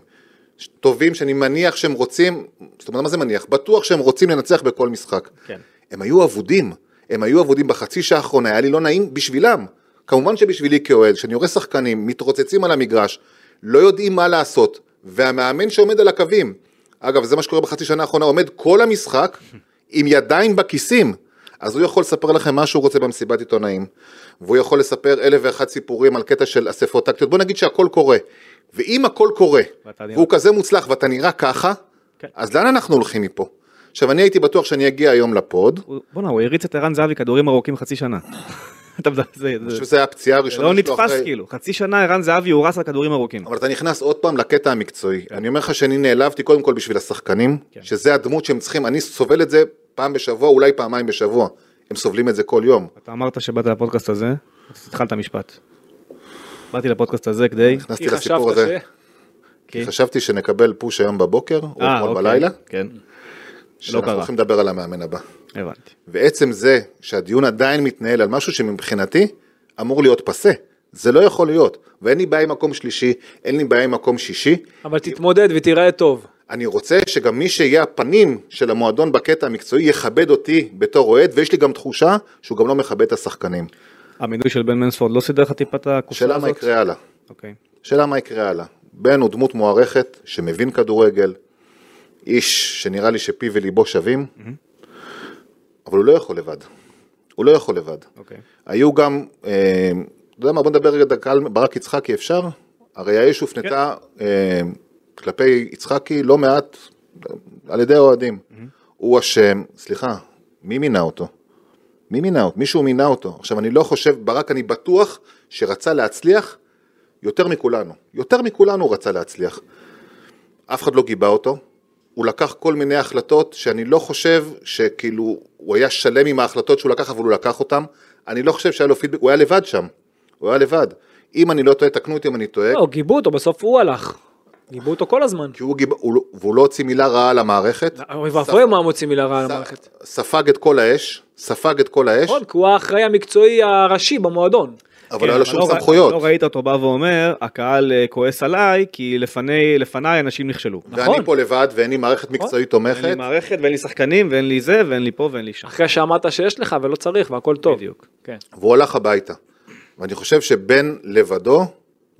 טובים שאני מניח שהם רוצים, זאת אומרת, מה זה מניח? בטוח שהם רוצים לנצח בכל משחק. כן. הם היו אבודים, הם היו אבודים בחצי שעה האחרונה, היה לי לא נעים בשבילם. כמובן שבשבילי כאוהד, כשאני רואה שחקנים מתרוצצים על המגרש, לא יודעים מה לעשות, והמאמן שעומד על הקווים, אגב, זה מה שקורה בחצי שנה האחרונה, עומד כל המשחק עם ידיים בכיסים. אז הוא יכול לספר לכם מה שהוא רוצה במסיבת עיתונאים, והוא יכול לספר אלף ואחד סיפורים על קטע של אספות טקטיות, בוא נגיד שהכל קורה. ואם הכל קורה, ואתה נראה- והוא כזה מוצלח ואתה נראה ככה, כן. אז לאן אנחנו הולכים מפה? עכשיו, אני הייתי בטוח שאני אגיע היום לפוד, בואנה, הוא הריץ את ערן זהבי כדורים ארוכים חצי שנה. זה- הפציעה הראשונה לא שלו נתפס אחרי- כאילו, חצי שנה ערן זהבי הורס על כדורים ארוכים. אבל אתה נכנס עוד פעם לקטע המקצועי. אני אומר לך שאני נעלבתי קודם כל בשביל השחקנים, כן. שזה הדמות שהם צריכים, אני סובל את זה פעם בשבוע, אולי פעמיים בשבוע. הם סובלים את זה כל יום. אתה אמרת שבאת לפודקאסט הזה, אז התחלת משפט. באתי לפודקאסט הזה כדי... נכנסתי לסיפור הזה. כי חשבתי שנקבל פוש היום בבוקר, או אה, אתמול אוקיי, בלילה, כן, שאנחנו קרה. הולכים לדבר על המאמן הבא. הבנתי. ועצם זה שהדיון עדיין מתנהל על משהו שמבחינתי אמור להיות פסה. זה לא יכול להיות. ואין לי בעיה עם מקום שלישי, אין לי בעיה עם מקום שישי. אבל תתמודד ותיראה טוב. אני רוצה שגם מי שיהיה הפנים של המועדון בקטע המקצועי יכבד אותי בתור אוהד, ויש לי גם תחושה שהוא גם לא מכבד את השחקנים. המינוי של בן מנספורד לא סידר לך טיפה את הקופסה הזאת? שאלה מה יקרה הלאה. אוקיי. שאלה מה יקרה הלאה. בן הוא דמות מוערכת, שמבין כדורגל, איש שנראה לי שפיו וליבו שווים, אבל הוא לא יכול לבד. הוא לא יכול לבד. אוקיי. היו גם, אה, אתה יודע מה, בוא נדבר רגע דקה על ברק יצחקי, אפשר? הרי האש הופנתה אה, כלפי יצחקי לא מעט אה, על ידי האוהדים. הוא אשם, סליחה, מי מינה אותו? מי מינה אותו? מישהו מינה אותו. עכשיו, אני לא חושב, ברק, אני בטוח שרצה להצליח יותר מכולנו. יותר מכולנו הוא רצה להצליח. אף אחד לא גיבה אותו. הוא לקח כל מיני החלטות שאני לא חושב שכאילו הוא היה שלם עם ההחלטות שהוא לקח, אבל הוא לקח אותן. אני לא חושב שהיה לו פידבק, הוא היה לבד שם. הוא היה לבד. אם אני לא טועה, תקנו אותי אם אני טועה. לא, גיבו אותו, בסוף הוא הלך. גיבו אותו כל הזמן. כי הוא גיב... הוא... לא- והוא לא הוציא מילה רעה על המערכת. אוי ואבוי מה מוציא מילה רעה על המערכת. ספג את כל האש, ספג את כל האש, נכון, כי הוא האחראי המקצועי הראשי במועדון. אבל לא היה לו כן, שום לא סמכויות. לא ראית אותו בא ואומר, הקהל אה, כועס עליי, כי לפני, לפניי אנשים נכשלו. נכון. ואני פה לבד ואין לי מערכת מקצועית אין לי תומכת. מערכת ואין לי שחקנים ואין לי זה ואין לי פה ואין לי שם. אחרי שאמרת שיש לך ולא צריך והכל טוב. בדיוק. כן. והוא הלך הביתה. ואני חושב שבין לבדו,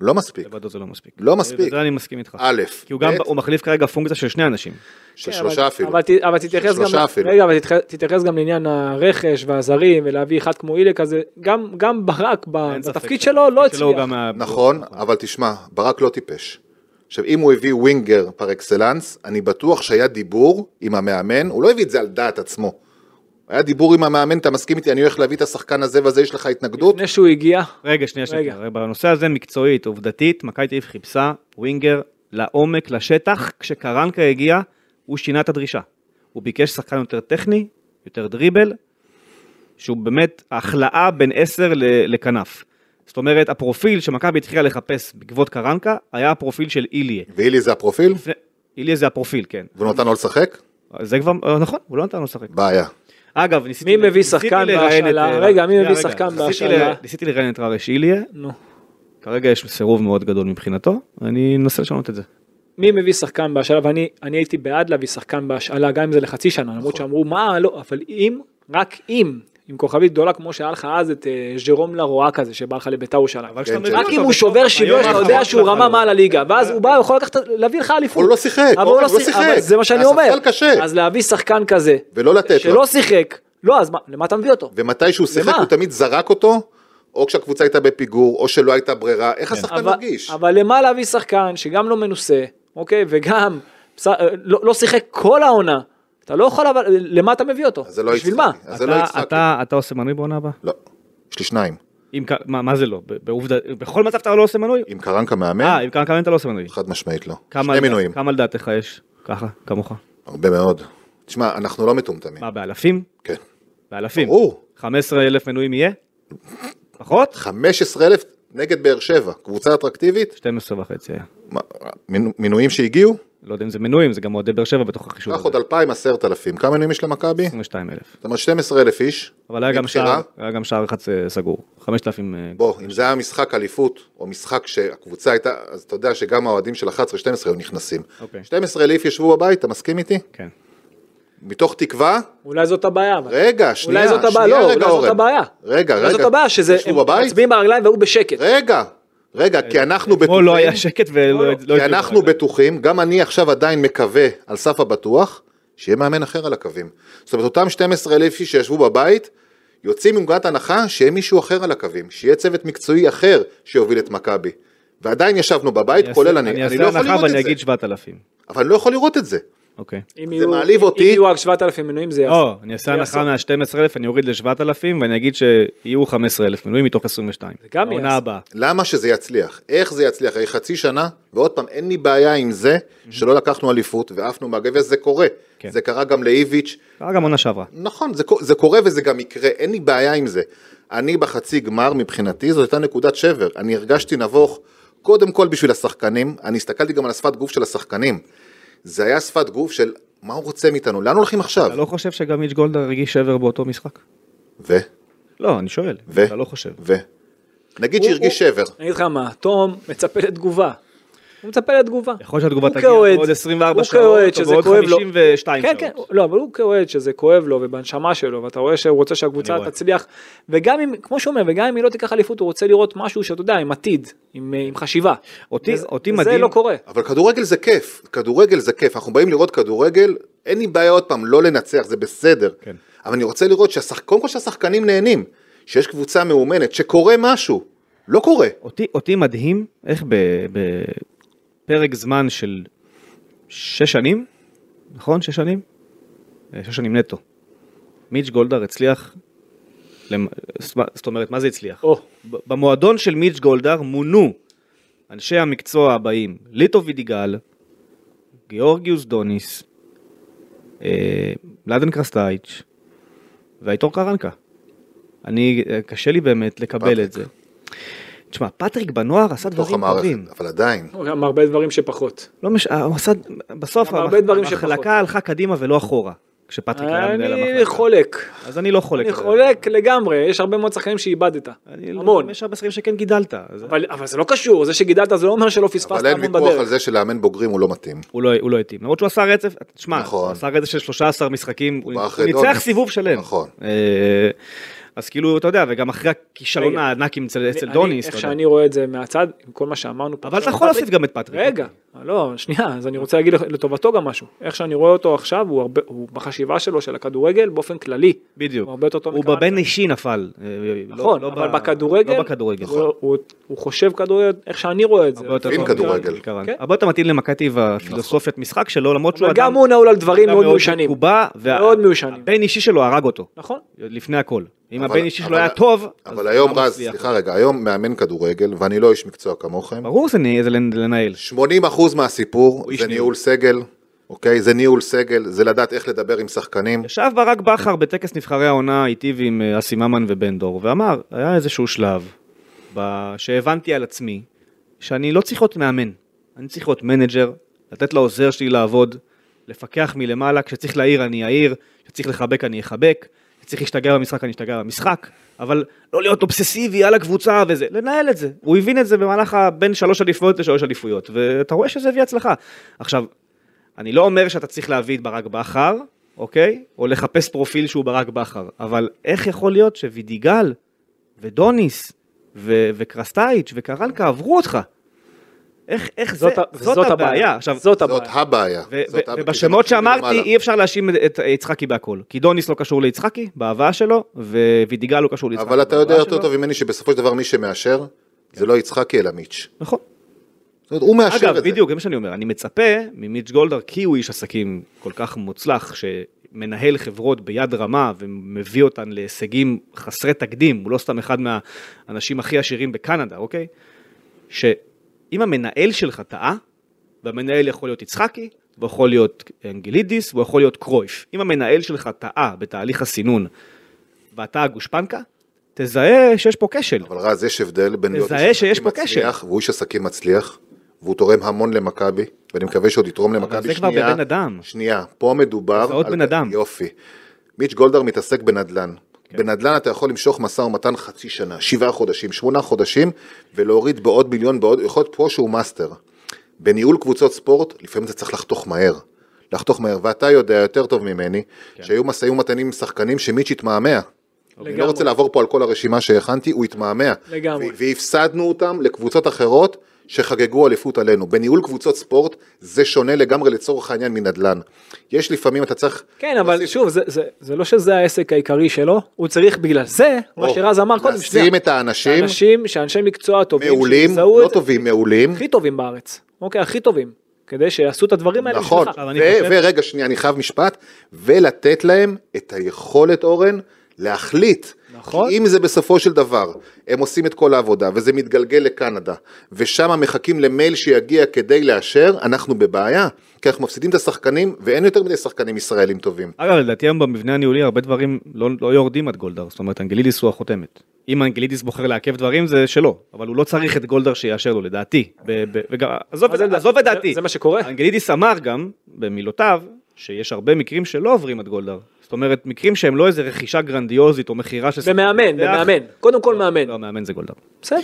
לא מספיק. לבדו זה לא מספיק. לא מספיק. בזה אני מסכים איתך. א', כי הוא גם, הוא מחליף כרגע פונקציה של שני אנשים. של כן, שלושה אבל- אפילו. אבל, תתייחס גם. רגע, אבל תתייחס- גם לעניין הרכש והזרים ולהביא אחד כמו אילה כזה, גם, גם ברק ספק בתפקיד שלו לא הצליח. היה- נכון, אבל תשמע, ברק לא טיפש. עכשיו, אם הוא הביא ווינגר פר אקסלנס, אני בטוח שהיה דיבור עם המאמן, הוא לא הביא את זה על דעת עצמו. היה דיבור עם המאמן, אתה מסכים איתי, אני הולך להביא את השחקן הזה והזה, יש לך התנגדות? לפני שהוא הגיע, רגע, שנייה, רגע. שנייה. בנושא הזה מקצועית, עובדתית, מכבי תל אביב חיפשה ווינגר לעומק, לשטח. כשקרנקה הגיע, הוא שינה את הדרישה. הוא ביקש שחקן יותר טכני, יותר דריבל, שהוא באמת החלאה בין 10 ל- לכנף. זאת אומרת, הפרופיל שמכבי התחילה לחפש בעקבות קרנקה, היה הפרופיל של איליה. ואילי זה הפרופיל? לפני- איליה זה הפרופיל, כן. והוא נתן לו לשחק? זה כבר, נכון, הוא לא נתן לו לשחק. בעיה. אגב, ניסיתי... מי מביא שחקן לראיין את, בהשאלה? אה, רגע, מי מביא. שחקן בהשאלה? ניסיתי לראיין את ררש איליה, נו. כרגע יש סירוב מאוד גדול מבחינתו, אני אנסה לשנות את זה. מי מביא שחקן בהשאלה ואני אני הייתי בעד להביא שחקן בהשאלה גם אם זה לחצי שנה למרות שאמרו מה לא אבל אם רק אם עם כוכבית גדולה כמו שהיה לך אז את אה, ז'רום לרואה כזה שבא לך לביתר ירושלים. כן, כן. רק אם הוא שובר שוויון אתה יודע שהוא רמה לא. מעל הליגה ואז הוא בא יכול לקחת להביא לך אליפות. הוא לא שיחק, אבל הוא לא לא שיחק, זה מה שאני אומר. אז להביא שחקן כזה ולא לתת לו. שלא שיחק לא אז מה למה אתה מביא אותו? ומתי שהוא שיחק למה? הוא תמיד זרק אותו, או כשהקבוצה הייתה בפיגור, או שלא הייתה ברירה, איך השחקן אבל- מרגיש? אבל למה להביא שחקן שגם לא מנוסה, אוקיי, וגם בס- לא לא שיחק כל העונה, אתה לא יכול, אבל למה אתה מביא אותו? אז זה לא בשביל יצחקי. מה? אז זה לא אתה- יצחקי. אתה- אתה עושה מנוי בעונה הבאה? לא, יש לי שניים. אם ק- מה מה זה לא? בעובדה, בכל מצב אתה לא עושה מנוי? עם קרנקה מאמן, אה, אם כמה אתה לא עושה מנוי. חד משמעית לא. כמה שני על- מינויים, כמה לדעתך יש? ככה, כמוך. הרבה מאוד. תשמע, אנחנו לא מטומטמים. מה, באלפים? כן. באלפים. ברור. 15 אלף מנויים יהיה? פחות? 15,000 נגד באר שבע, קבוצה אטרקטיבית, 12 וחצי היה. מה, מינו- מינויים שהגיעו, לא יודע אם זה מנויים, זה גם אוהדי באר שבע בתוך החישוב קח הזה. עוד 2,000, 10,000. כמה מינויים יש למכבי? 22 אלף. זאת אומרת 12,000 איש. אבל היה גם. שער, היה גם שער אחד סגור. 5,000... אה, בוא, אם זה היה משחק אליפות, או משחק שהקבוצה הייתה, אז אתה יודע שגם האוהדים של 11-12 היו נכנסים. אוקיי. 12,000 ישבו בבית, אתה מסכים איתי? כן. מתוך תקווה, אולי זאת הבעיה. אבל. רגע, שנייה, אולי זאת הבעיה, שנייה, לא, רגע, אולי זאת. הבעיה. רגע, אולי רגע. זאת הבעיה, שזה, הם ישבו בבית? מצביעים ברגליים והוא בשקט. רגע, רגע, כי אנחנו אתמול בטוחים, לא היה שקט ולא... לא, לא כי אנחנו. בטוחים, גם אני עכשיו עדיין מקווה על סף הבטוח, שיהיה מאמן אחר על הקווים. זאת אומרת, אותם 12,000 איש שישבו בבית, יוצאים מנקודת הנחה שיהיה מישהו אחר על הקווים, שיהיה צוות מקצועי אחר שיוביל את מכבי. ועדיין ישבנו בבית, אני כולל אעשה- אני, אני אני אעשה לא יכול הנחה לראות ואני את זה. אגיד 7,000. אבל אני לא יכול לראות את זה. אוקיי. אם זה יהיו- מעליב אם אותי. יהיו רק 7,000 מנויים זה יעשה. לא, אני אעשה הנחה יעשה. מה-12,000, אני אוריד ל-7,000 ואני אגיד שיהיו 15,000 מנויים מתוך 22. זה גם יעשה. הבאה. למה שזה יצליח? איך זה יצליח? הרי חצי שנה, ועוד פעם, אין לי בעיה עם זה שלא לקחנו אליפות ועפנו מהגביע, זה קורה. כן. זה קרה גם לאיביץ', קרה גם עונה שעברה. נכון, זה, זה קורה וזה גם יקרה, אין לי בעיה עם זה. אני בחצי גמר, מבחינתי, זו הייתה נקודת שבר. אני הרגשתי נבוך, קודם כל בשביל השחקנים, אני הסתכלתי גם על השפת גוף של השחקנים. זה היה שפת גוף של מה הוא רוצה מאיתנו, לאן הולכים עכשיו? אתה לא חושב שגם מיץ' גולדהר הרגיש שבר באותו משחק? ו? לא, אני שואל. ו? אתה לא חושב. ו? נגיד שהרגיש שבר. אני אגיד לך מה, תום מצפה לתגובה. הוא מצפה לתגובה. יכול להיות שהתגובה תגיע בעוד 24 הוא שעות, או בעוד לו. 52 כן, שעות. כן, לא, אבל הוא כאוהד שזה כואב לו ובנשמה שלו, ואתה רואה שהוא רוצה שהקבוצה. תצליח, וגם אם, כמו שהוא אומר, וגם אם היא לא תיקח אליפות, הוא רוצה לראות משהו שאתה יודע, עם עתיד, עם, עם חשיבה. אותי- וזה- אותי מדהים- לא קורה. אבל כדורגל זה כיף, כדורגל זה כיף, אנחנו באים לראות כדורגל, אין לי בעיה עוד פעם לא לנצח, זה בסדר. כן. אבל אני רוצה לראות שהשח... קודם כל שהשחקנים נהנים, שיש קבוצה מאומנת, שקורה משהו, לא קורה. אותי, אותי מדהים איך בפרק זמן של שש שנים, נכון? שש שנים? אה, שש שנים נטו. מיץ' גולדהר הצליח, למ- זאת אומרת, מה זה הצליח? ב- במועדון של מיץ' גולדהר מונו אנשי המקצוע הבאים, ליטו וידיגל, גיאורגיוס דוניס, אה, מלאדן קרסטייץ' ואיתור קרנקה. אני, אה, קשה לי באמת לקבל פטריק. את זה. תשמע, פטריק בנוער עשה דברים טובים. אבל עדיין. גם הרבה דברים שפחות. לא מש... הוא עשה, בסוף המחלקה. הלכה קדימה ולא אחורה, כשפטריק היה מנהל אני המחלקה. חולק. אז אני לא חולק. אני. חולק לגמרי, יש הרבה מאוד שחקנים שאיבדת. אני לא- המון. יש הרבה שחקנים שכן גידלת. אבל אבל זה לא קשור, זה שגידלת זה לא אומר שלא פספסת אבל אין המון ויכוח על בדרך. זה שלאמן בוגרים הוא לא מתאים. הוא לא, הוא לא התאים. למרות שהוא עשה רצף, תשמע, נכון. הוא עשה רצף של 13 משחקים, הוא, הוא ניצח. סיבוב שלם. נכון. אה, אז כאילו, אתה יודע, וגם אחרי הכישלון רגע. הענק עם אצל אצל אני- דוניס, איך אתה יודע. שאני רואה את זה מהצד, עם כל מה שאמרנו פה. אבל אתה יכול להוסיף גם את פטריק. רגע, לא, שנייה, אז אני רוצה להגיד לטובתו גם משהו. איך שאני רואה אותו עכשיו, הוא הרבה, הוא בחשיבה שלו של הכדורגל באופן כללי. בדיוק. הוא הרבה יותר טוב הוא. בבין אישי נפל. אה, נכון, לא אבל בכדורגל, לא בכדורגל. הוא- הוא- הוא חושב כדורגל איך שאני רואה את זה. הרבה יותר כדורגל. כן. הרבה יותר מתאים למכבי והפילוסופיית משחק שלו, למרות שהוא אבל גם אדם הוא נעול על דברים אדם מאוד מיושנים. מאוד מיושנים. והבן אישי שלו הרג אותו, נכון. לפני הכל. אם הבן אישי שלו אבל- היה טוב, אבל היום רז. סליחה רגע, היום מאמן כדורגל, ואני לא איש מקצוע כמוכם, ברור זה נ- זה לנהל. 80% מהסיפור זה ניהול. סגל, אוקיי? זה ניהול סגל, זה לדעת איך לדבר עם שחקנים. ישב ברק בכר בטקס נבחרי העונה, היטיב עם אה, אסי ממן ובן דור, ואמר, היה איזשהו שלב שהבנתי על עצמי, שאני לא צריך להיות מאמן, אני צריך להיות manager, לתת לעוזר שלי לעבוד, לפקח מלמעלה, כשצריך להעיר אני אעיר, כשצריך לחבק אני אחבק, כשצריך להשתגע במשחק אני אשתגע במשחק, אבל לא להיות אובססיבי על הקבוצה וזה, לנהל את זה. הוא הבין את זה במהלך בין שלוש אליפויות לשלוש אליפויות, ואתה רואה שזה הביא הצלחה. עכשיו, אני לא אומר שאתה צריך להביא את ברק בכר, אוקיי? או לחפש פרופיל שהוא ברק בכר, אבל איך יכול להיות שווידיגל ודוניס ו- וקרסטייץ' וקרנקה עברו אותך? איך, איך זאת זה, זאת, זאת הבעיה. הבעיה. עכשיו, זאת זאת הבעיה. ו- זאת ו- הבעיה, ובשמות שאמרתי. אי אפשר להאשים את יצחקי בהכל, כי דוניס לא קשור ליצחקי בהבאה שלו, ווידיגל לא קשור ליצחקי אבל אתה יודע יותר. טוב ממני שבסופו של דבר מי שמאשר, זה לא יצחקי אלא מיץ'. נכון. זאת אומרת, הוא מאשר אגב, את זה. בדיוק, זה מה שאני אומר, אני מצפה ממיץ' גולדהר, כי הוא איש עסקים כל כך מוצלח, שמנהל חברות ביד רמה ומביא אותן להישגים חסרי תקדים, הוא לא סתם אחד מהאנשים הכי עשירים בקנדה, אוקיי? שאם המנהל שלך טעה, והמנהל יכול להיות יצחקי, הוא יכול להיות אנגלידיס, הוא יכול להיות קרויף. אם המנהל שלך טעה בתהליך הסינון, ואתה הגושפנקה, תזהה שיש פה כשל. אבל רז, יש הבדל בין להיות איש עסקים כשל. מצליח, והוא איש עסקים מצליח, והוא תורם המון למכבי, ואני מקווה שעוד יתרום למכבי זה כבר שנייה. בבן אדם. שנייה, פה מדובר... זה עוד על- בן אדם. יופי. מיץ' גולדהר מתעסק בנדל"ן. בנדל"ן אתה יכול למשוך משא ומתן חצי שנה, שבעה חודשים, שמונה חודשים, ולהוריד בעוד מיליון, בעוד, יכול להיות פה שהוא master. בניהול קבוצות ספורט, לפעמים אתה צריך לחתוך מהר. לחתוך מהר, ואתה יודע יותר טוב ממני, שהיו משאים ומתנים עם שחקנים שמיץ' התמהמה. אני לא לגמרי. רוצה לעבור פה על כל הרשימה שהכנתי, הוא התמהמה. לגמרי. והפסדנו אותם לקבוצות אחרות שחגגו אליפות עלינו. בניהול קבוצות ספורט זה שונה לגמרי לצורך העניין מנדל"ן. יש לפעמים אתה צריך... כן, אבל שוב, זה- זה- זה לא שזה העסק העיקרי שלו, הוא צריך בגלל זה, מה או, שרז אמר קודם, לשים את האנשים אנשים, שאנשי מקצוע טובים, מעולים, לא את- טובים, מעולים. הכי טובים בארץ, אוקיי, הכי טובים, כדי שיעשו את הדברים האלה נכון, בשבילך. חושב- ורגע שנייה, אני חייב משפט, ולתת להם את היכולת, אורן, להחליט. נכון. כי אם זה בסופו של דבר, הם עושים את כל העבודה, וזה מתגלגל לקנדה, ושם מחכים למייל שיגיע כדי לאשר, אנחנו בבעיה. כי אנחנו מפסידים את השחקנים, ואין יותר מדי שחקנים ישראלים טובים. אגב, לדעתי היום במבנה הניהולי הרבה דברים לא, לא יורדים עד גולדהר, זאת אומרת, אנגלידיס הוא החותמת. אם אנגלידיס בוחר לעכב דברים זה שלו, אבל הוא לא צריך את גולדהר שיאשר לו, לדעתי. ב- ב- וגם, עזוב, את- לדעתי? עזוב את דעתי. זה- זה מה שקורה. אנגלידיס אמר גם, במילותיו, שיש הרבה מקרים שלא עוברים את גולדהר. זאת אומרת, מקרים שהם לא איזה רכישה גרנדיוזית או מכירה של... מפתח. ומאמן, קודם כל מאמן, לא, מאמן זה גולדהר. בסדר,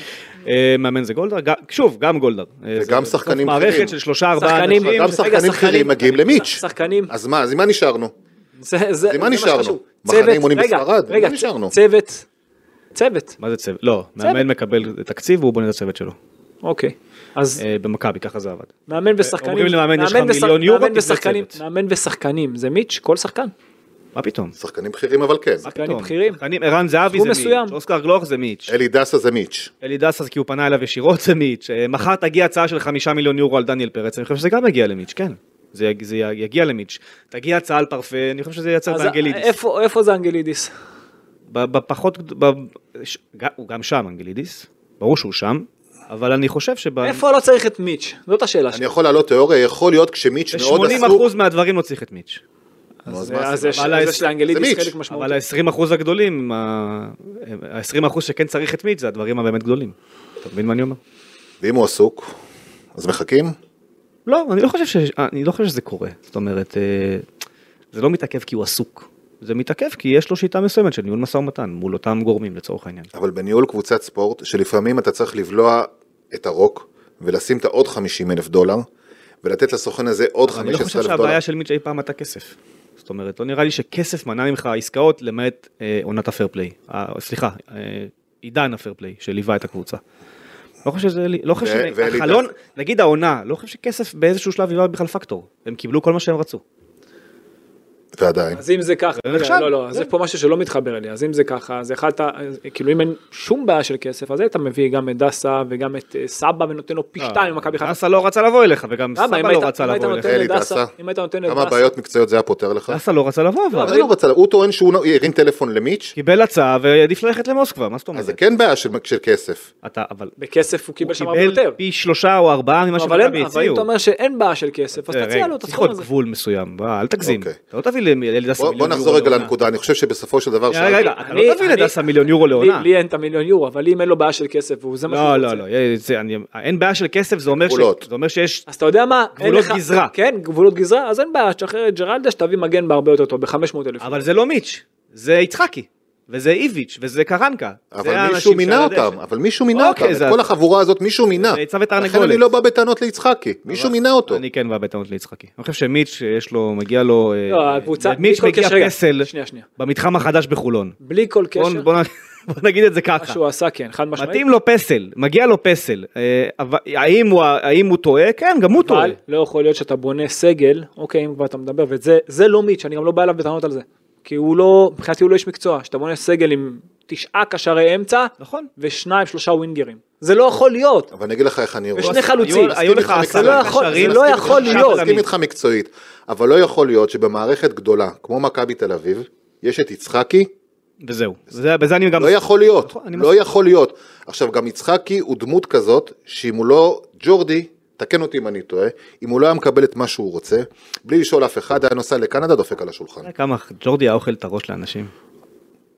אה, מאמן זה גולדהר, ג- שוב, גם גולדהר. אה, וגם זה שחקנים בסוף מערכת. של שלושה ארבעה אנשים. גם שחקנים אחרים מגיעים למיץ'. שחקנים, אז מה, אז עם מה נשארנו? זה זה- עם מה נשארנו? מחנה צוות, אימונים רגע, בספרד? רגע? צוות, צוות, מה זה צוות? לא, מאמן מקבל תקציב והוא בונה את הצוות שלו. אוקיי, אז אה, במכבי, ככה זה עבד. מאמן ושחקנים, אומרים למאמן, יש לך מיליון יורו, מאמן ושחקנים, צוות. מאמן ושחקנים, זה מיץ', כל שחקן, מה פתאום? שחקנים בכירים אבל כן. שחקנים? בכירים. שחקנים- ערן זהבי זה. מיץ', אוסקר גלוך זה מיץ', אלי דסה זה מיץ'. אלי דסה כי הוא פנה אליו ישירות זה מיץ', אה, מחר תגיע הצעה של חמישה מיליון יורו על דניאל פרץ, אני חושב שזה גם יגיע למיץ', כן. זה יג- זה יגיע למיץ'. תגיע הצעה על פרפה, אני חושב שזה ייצר אז באנגלידיס. איפה איפה זה אנגלידיס? ב- בפחות, הוא גם שם אנגלידיס, ברור שהוא שם, אבל אני חושב שב... איפה לא צריך את מיץ'? זאת השאלה אני שלי. יכול להעלות תיאוריה, יכול להיות כשמיץ' מאוד עסוק. ב-80% מהדברים לא צריך את מיץ'. אז? יש לאנגלידיס מיץ'. חלק משמעותי. אבל ה-20% הגדולים, ה-20% שכן צריך את מיץ' זה הדברים הבאמת גדולים. אתה מבין מה אני אומר? ואם הוא עסוק, אז מחכים? לא, אני לא חושב, ש... אני לא חושב שזה קורה. זאת אומרת, אה, זה לא מתעכב כי הוא עסוק. זה מתעכב כי יש לו שיטה מסוימת של ניהול משא ומתן מול אותם גורמים לצורך העניין. אבל בניהול קבוצת ספורט, שלפעמים אתה צריך לבלוע את הרוק, ולשים את העוד 50 אלף דולר, ולתת לסוכן הזה עוד אני לא 15 חושב אלף דולר. שהבעיה של מיץ' אי פעם הייתה כסף. זאת אומרת, לא נראה לי שכסף מנע ממך עסקאות למעט אה, עונת ה fair play. אה, סליחה, אה, עידן ה fair play שליווה את הקבוצה. לא חושב שזה, לא חושב שהחלון, דסה. נגיד העונה, לא חושב שכסף באיזשהו שלב היווה בכלל פקטור. הם קיבלו כל מה שהם רצו. ועדיין. אז אם זה ככה. לא, לא, אז כן. יש פה משהו שלא מתחבר אלי, אז אם זה ככה, אז יכלת, כאילו אם אין שום בעיה של כסף, אז היית מביא גם את דסה וגם את אה, סבא ונותן לו פי שתיים ממכבי חיפה. דסה לא רצה לבוא אליך, וגם? סבא לא היית- רצה לבוא אליך. אלי דסה. אם היית נותן כמה בעיות מקצועיות זה היה פותר לך? דסה לא רצה לבוא, לא, אבל לא רצה, הוא טוען שהוא לא- הרים טלפון למיץ', קיבל הצעה והעדיף ללכת למוסקבה, מה זאת אז זה אומרת? כן בעיה של של כסף. אתה, אבל בכסף הוא קיבל שם הרבה קיבל יותר. פי שלושה או ארבעה ממה שמכבי אבל אם הציעו. אתה אומר שאין בעיה של כסף, אז רגע, תציע לו את צריך הסכום להיות הזה. בוא, לא תביא לאלידסה בוא מיליון בוא יורו נחזור רגע לעונה. לנקודה, אני חושב שבסופו של דבר... רגע, רגע, אתה אני- לא תביא לדסה מיליון יורו לי- לעונה. לי אין את המיליון יורו, אבל אם אין לו בעיה של כסף, וזה מה שהוא לא, רוצה. לא, לא, אני- אין בעיה של כסף, זה אומר ש- גבולות. זה אומר שיש... אז אתה יודע מה? גבולות גזרה. כן, גבולות גזרה, אז אין בעיה, תשחרר את ג'רלדה, שתביא מגן בהרבה יותר טוב, ב-500 אלף. אבל זה לא מיץ', זה יצחקי, וזה איביץ', וזה קרנקה. אבל מישהו מינה. אותם, אבל מישהו מינה אוקיי, אותם, זה- את כל החבורה הזאת מישהו מינה. זה ביצה ותרנגולת. לכן אני לא בא בטענות ליצחקי, מישהו מינה אותו. אני כן בא בטענות ליצחקי. אני חושב שמיץ' יש לו, מגיע לו... אה, לא, כל מגיע פסל שנייה, שנייה. במתחם החדש בחולון. בלי כל קשר, בוא נגיד את זה מה ככה. שהוא עשה, כן, חד משמעית. מתאים לו פסל, מגיע לו פסל. אה, אבל האם הוא- האם הוא טועה? כן, גם הוא טועה. אבל לא יכול להיות שאתה בונה סגל, אוקיי, אם כבר אתה מדבר, וזה זה לא מיץ', אני גם לא בא אליו בטענות על זה. כי הוא לא, מבחינתי הוא לא איש מקצוע, שאתה בונה סגל עם תשעה קשרי אמצע, נכון. ושניים שלושה ווינגרים. זה לא יכול להיות. אבל אני אגיד לך איך אני רואה. ושני חלוצים. היו לך עשרה לא קשרים, זה לא יכול להיות. עכשיו מסכים. איתך מקצועית, אבל לא יכול להיות שבמערכת גדולה, כמו מכבי תל אביב, יש את יצחקי, וזהו. זה- בזה אני גם... לא יכול להיות, נכון, אני לא יכול להיות. עכשיו גם יצחקי הוא דמות כזאת, שאם הוא לא ג'ורדי, תקן אותי אם אני טועה, אם הוא לא היה מקבל את מה שהוא רוצה, בלי לשאול אף אחד, היה נוסע לקנדה, דופק על השולחן. כמה ג'ורדי היה אוכל את הראש לאנשים.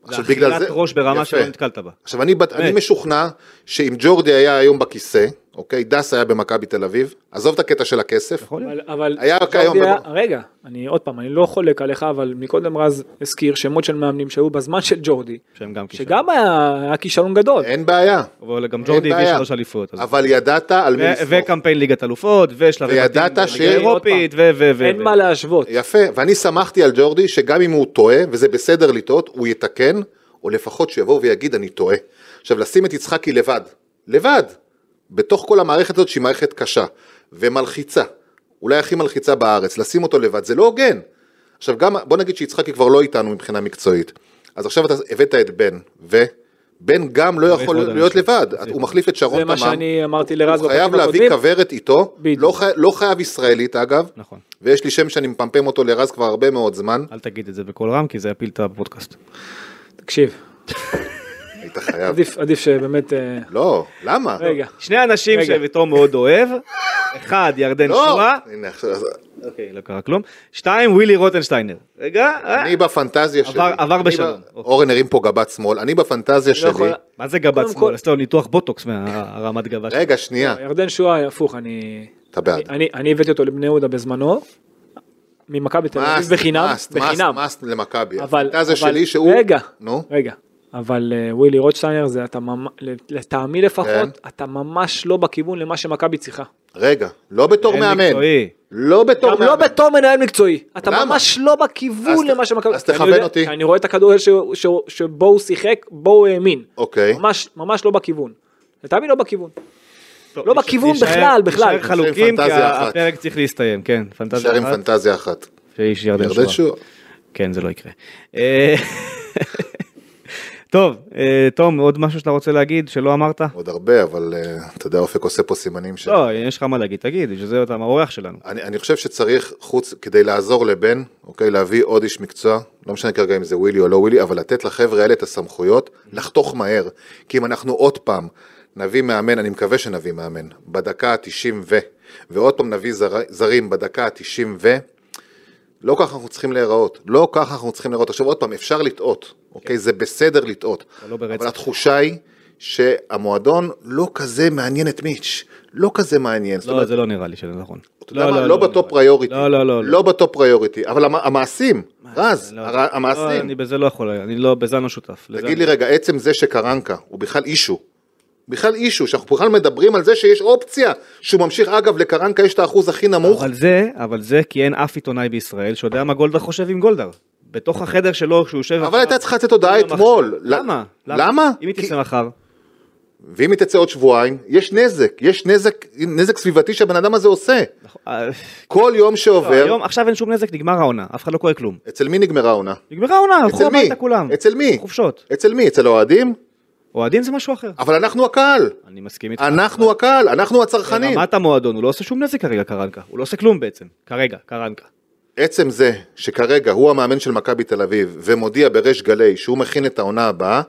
עכשיו זה בגלל אכילת זה, ראש ברמה. שלא נתקלת בה. עכשיו אני, אני. משוכנע שאם ג'ורדי היה היום בכיסא, אוקיי, דס היה במכבי תל אביב, עזוב את הקטע של הכסף, יכול להיות. אבל, אבל היה כיום היה- במו- רגע, אני עוד פעם, אני לא חולק עליך, אבל מקודם רז הזכיר שמות של מאמנים שהיו בזמן של ג'ורדי, שהם גם כישרון. שגם היה היה כישלון גדול. אין בעיה, אבל גם ג'ורדי הביא. שלוש אליפויות. אז- אבל ידעת על מי ו- לסמוך. וקמפיין ליגת אלופות, ושלבי וידעת ש- בליגה האירופית, ו... ו- ו- אין ו- מה להשוות. יפה, ואני שמחתי על ג'ורדי שגם אם הוא טועה, וזה בסדר לטעות, הוא יתקן, או לפחות שיבוא ויגיד אני טועה. עכשיו לשים את יצחקי לבד, לבד, בתוך כל המערכת הזאת שהיא מערכת קשה, ומלחיצה, אולי הכי מלחיצה בארץ, לשים אותו לבד, זה לא הוגן. עכשיו גם, בוא נגיד שיצחקי כבר לא איתנו מבחינה מקצועית, אז עכשיו אתה הבאת את בן, ובן גם לא יכול להיות. לבד, הוא מחליף את שרון זה מה תמם, שאני אמרתי לרז הוא חייב להביא. כוורת איתו. לא, חי... לא חייב ישראלית אגב, נכון. ויש לי שם שאני מפמפם אותו לרז כבר הרבה מאוד זמן, אל תגיד את זה בקול רם, כי זה יפיל את הפודקאסט. תקשיב, היית חייב. עדיף עדיף שבאמת... אה, לא, למה? רגע. שני אנשים. שתום מאוד אוהב, אחד ירדן לא, שואה, הנה, עכשיו, אוקיי, לא קרה כלום, שתיים ווילי רוטנשטיינר. רגע, אה, אני בפנטזיה שלי, עבר- בשלום. ב- אוקיי. אורן הרים פה גבת שמאל, אני בפנטזיה לא שלי, יכול- מה זה גבת שמאל? עשית לו ניתוח בוטוקס מהרמת גבה שלו. רגע שנייה, ירדן שואה, הפוך, אני... אתה בעד. אני- אני- אני הבאתי אותו לבני יהודה בזמנו, ממכבי תל אביב בחינם, מאסט, בחינם. מאסט, מאסט למכבי, אבל- הפנטזיה אבל- שלי שהוא, רגע, נו, רגע. אבל אה, ווילי רוטשטיינר זה אתה ממש, לטעמי כן. לפחות, אתה ממש לא בכיוון למה שמכבי צריכה. רגע, לא בתור מאמן, מקצועי. לא בתור לא מאמן, בתור מנהל מקצועי, אתה למה? ממש לא בכיוון למה שמכבי... אז תכוון אותי. כי אני רואה את הכדורגל ש- ש- שבו הוא שיחק, בו הוא האמין. אוקיי, ממש, ממש לא בכיוון. לטעמי לא בכיוון. טוב, לא נשאר- בכיוון נשאר- בכלל, בכלל. נשאר חלוקים, כי. הפרק צריך להסתיים, כן, נשאר פנטזיה עם אחת, פנטזיה אחת, שאיש ירדן שואה. כן, זה לא יקרה. טוב, אה, תום, עוד משהו שאתה רוצה להגיד שלא אמרת? עוד הרבה, אבל אה, אתה יודע, אופק עושה פה סימנים ש... לא, יש לך מה להגיד, תגיד, בשביל זה אתה האורח שלנו. אני, אני חושב שצריך, חוץ, כדי לעזור לבן, אוקיי, להביא עוד איש מקצוע, לא משנה כרגע אם זה ווילי או לא ווילי, אבל לתת לחבר'ה האלה את הסמכויות, לחתוך מהר. כי אם אנחנו עוד פעם נביא מאמן, אני מקווה שנביא מאמן, בדקה ה-90 ו, ועוד פעם נביא זר, זרים בדקה ה-90 ו, לא ככה אנחנו צריכים להיראות, לא ככה אנחנו צריכים להיראות. עכשיו עוד פעם, אפשר לטעות, אוקיי? זה בסדר לטעות. לא ברצף. אבל התחושה היא שהמועדון לא כזה מעניין את מיץ', לא כזה מעניין. לא, אומרת, זה לא נראה לי שזה נכון. אתה יודע מה? לא ב top priority. לא, לא, לא. לא ב top priority, אבל המ- המעשים, רז, לא, הר- לא, המעשים. אני בזה לא יכול, אני לא, בזה אני לא שותף. תגיד אני- לי רגע, עצם זה שקרנקה הוא בכלל אישו, בכלל אישו, שאנחנו בכלל מדברים על זה שיש אופציה שהוא ממשיך, אגב, לקרנקה יש את האחוז הכי נמוך, אבל זה, אבל זה כי אין אף עיתונאי בישראל שיודע מה גולדהר חושב עם גולדהר. בתוך החדר שלו, כשהוא יושב... אבל הייתה צריכה לצאת הודעה. אתמול. למה? למה? אם היא תצא מחר. ואם היא תצא עוד שבועיים, יש נזק, יש נזק, נזק סביבתי שהבן אדם הזה עושה. אה, כל יום לא, שעובר, היום, עכשיו אין שום נזק, נגמר העונה, אף אחד לא קורה כלום. אצל מי נגמרה העונה? נגמרה העונה, הלכו? הביתה כולם. אצל מי? חופשות. אצל מי? אצל האוהדים? אוהדים זה משהו אחר. אבל אנחנו הקהל, אני מסכים איתך. אנחנו הקהל, אנחנו הצרכנים. ברמת המועדון, הוא לא עושה שום נזק כרגע, קרנקה. הוא לא עושה כלום בעצם. כרגע, קרנקה. עצם זה שכרגע הוא המאמן של מכבי תל אביב ומודיע בריש גלי שהוא מכין את העונה הבאה,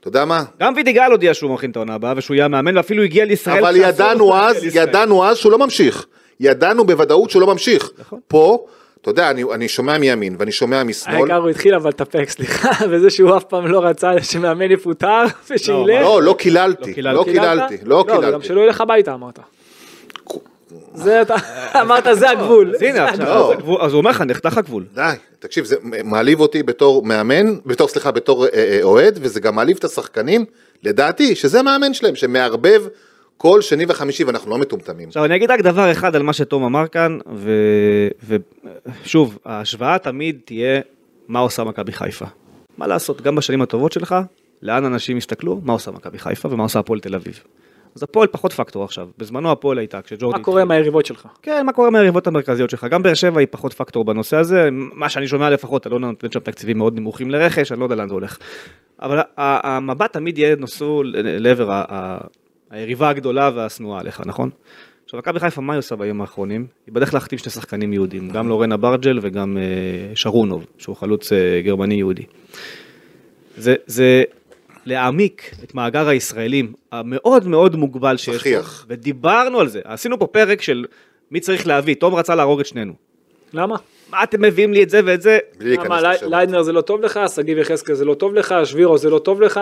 אתה יודע מה? גם וידיגל הודיע שהוא מכין את העונה הבאה ושהוא יהיה המאמן ואפילו הגיע לישראל. אבל ידענו אז. ידענו אז שהוא לא ממשיך. ידענו בוודאות שהוא לא ממשיך. נכון. פה, אתה יודע, אני, אני שומע מימין ואני שומע משמאל. העיקר הוא התחיל אבל להתאפק, סליחה, וזה שהוא אף פעם לא רצה שמאמן יפוטר ושילך. לא, לא קיללתי, לא. לא קיללת? קיללתי, לא לא, קיללתי. שלא ילך הביתה אמרת. זה אתה, אמרת זה הגבול. אז הנה, עכשיו. אז הוא אומר לך, נחתך הגבול. די, תקשיב, זה מעליב אותי בתור מאמן, בתור, סליחה, בתור אה, אה, אוהד, וזה גם מעליב את השחקנים, לדעתי, שזה המאמן שלהם, שמערבב כל שני וחמישי, ואנחנו לא מטומטמים. עכשיו אני אגיד רק דבר אחד על מה שתום אמר כאן, ושוב, ההשוואה תמיד תהיה מה עושה מכבי חיפה. מה לעשות, גם בשנים הטובות שלך, לאן אנשים יסתכלו, מה עושה מכבי חיפה ומה עושה הפועל תל אביב. אז הפועל פחות פקטור עכשיו, בזמנו הפועל הייתה, כשג'ורדי... מה קורה עם היריבות שלך? כן, מה קורה מהיריבות המרכזיות שלך? גם באר שבע היא פחות פקטור בנושא הזה, מה שאני שומע לפחות, אלונה נותן שם תקציבים מאוד נמוכים לרכש, אני לא יודע לאן זה הולך. אבל המבט תמיד יהיה נשוא לעבר היריבה הגדולה והשנואה עליך, נכון? עכשיו, מכבי חיפה, מה היא עושה בימים האחרונים? היא בדרך להחתים שני שחקנים יהודים, גם לורן אברג'ל וגם אה, שרונוב, שהוא חלוץ אה, גרמני יהודי. זה, זה להעמיק את מאגר הישראלים המאוד מאוד מוגבל שיש פה, צחיח. ודיברנו על זה, עשינו פה פרק של מי צריך להביא, תום רצה להרוג את שנינו. למה? מה אתם מביאים לי את זה ואת זה? בלי להיכנס למה. ליידנר זה לא טוב לך, שגיב יחזקאל זה לא טוב לך, שבירו זה לא טוב לך,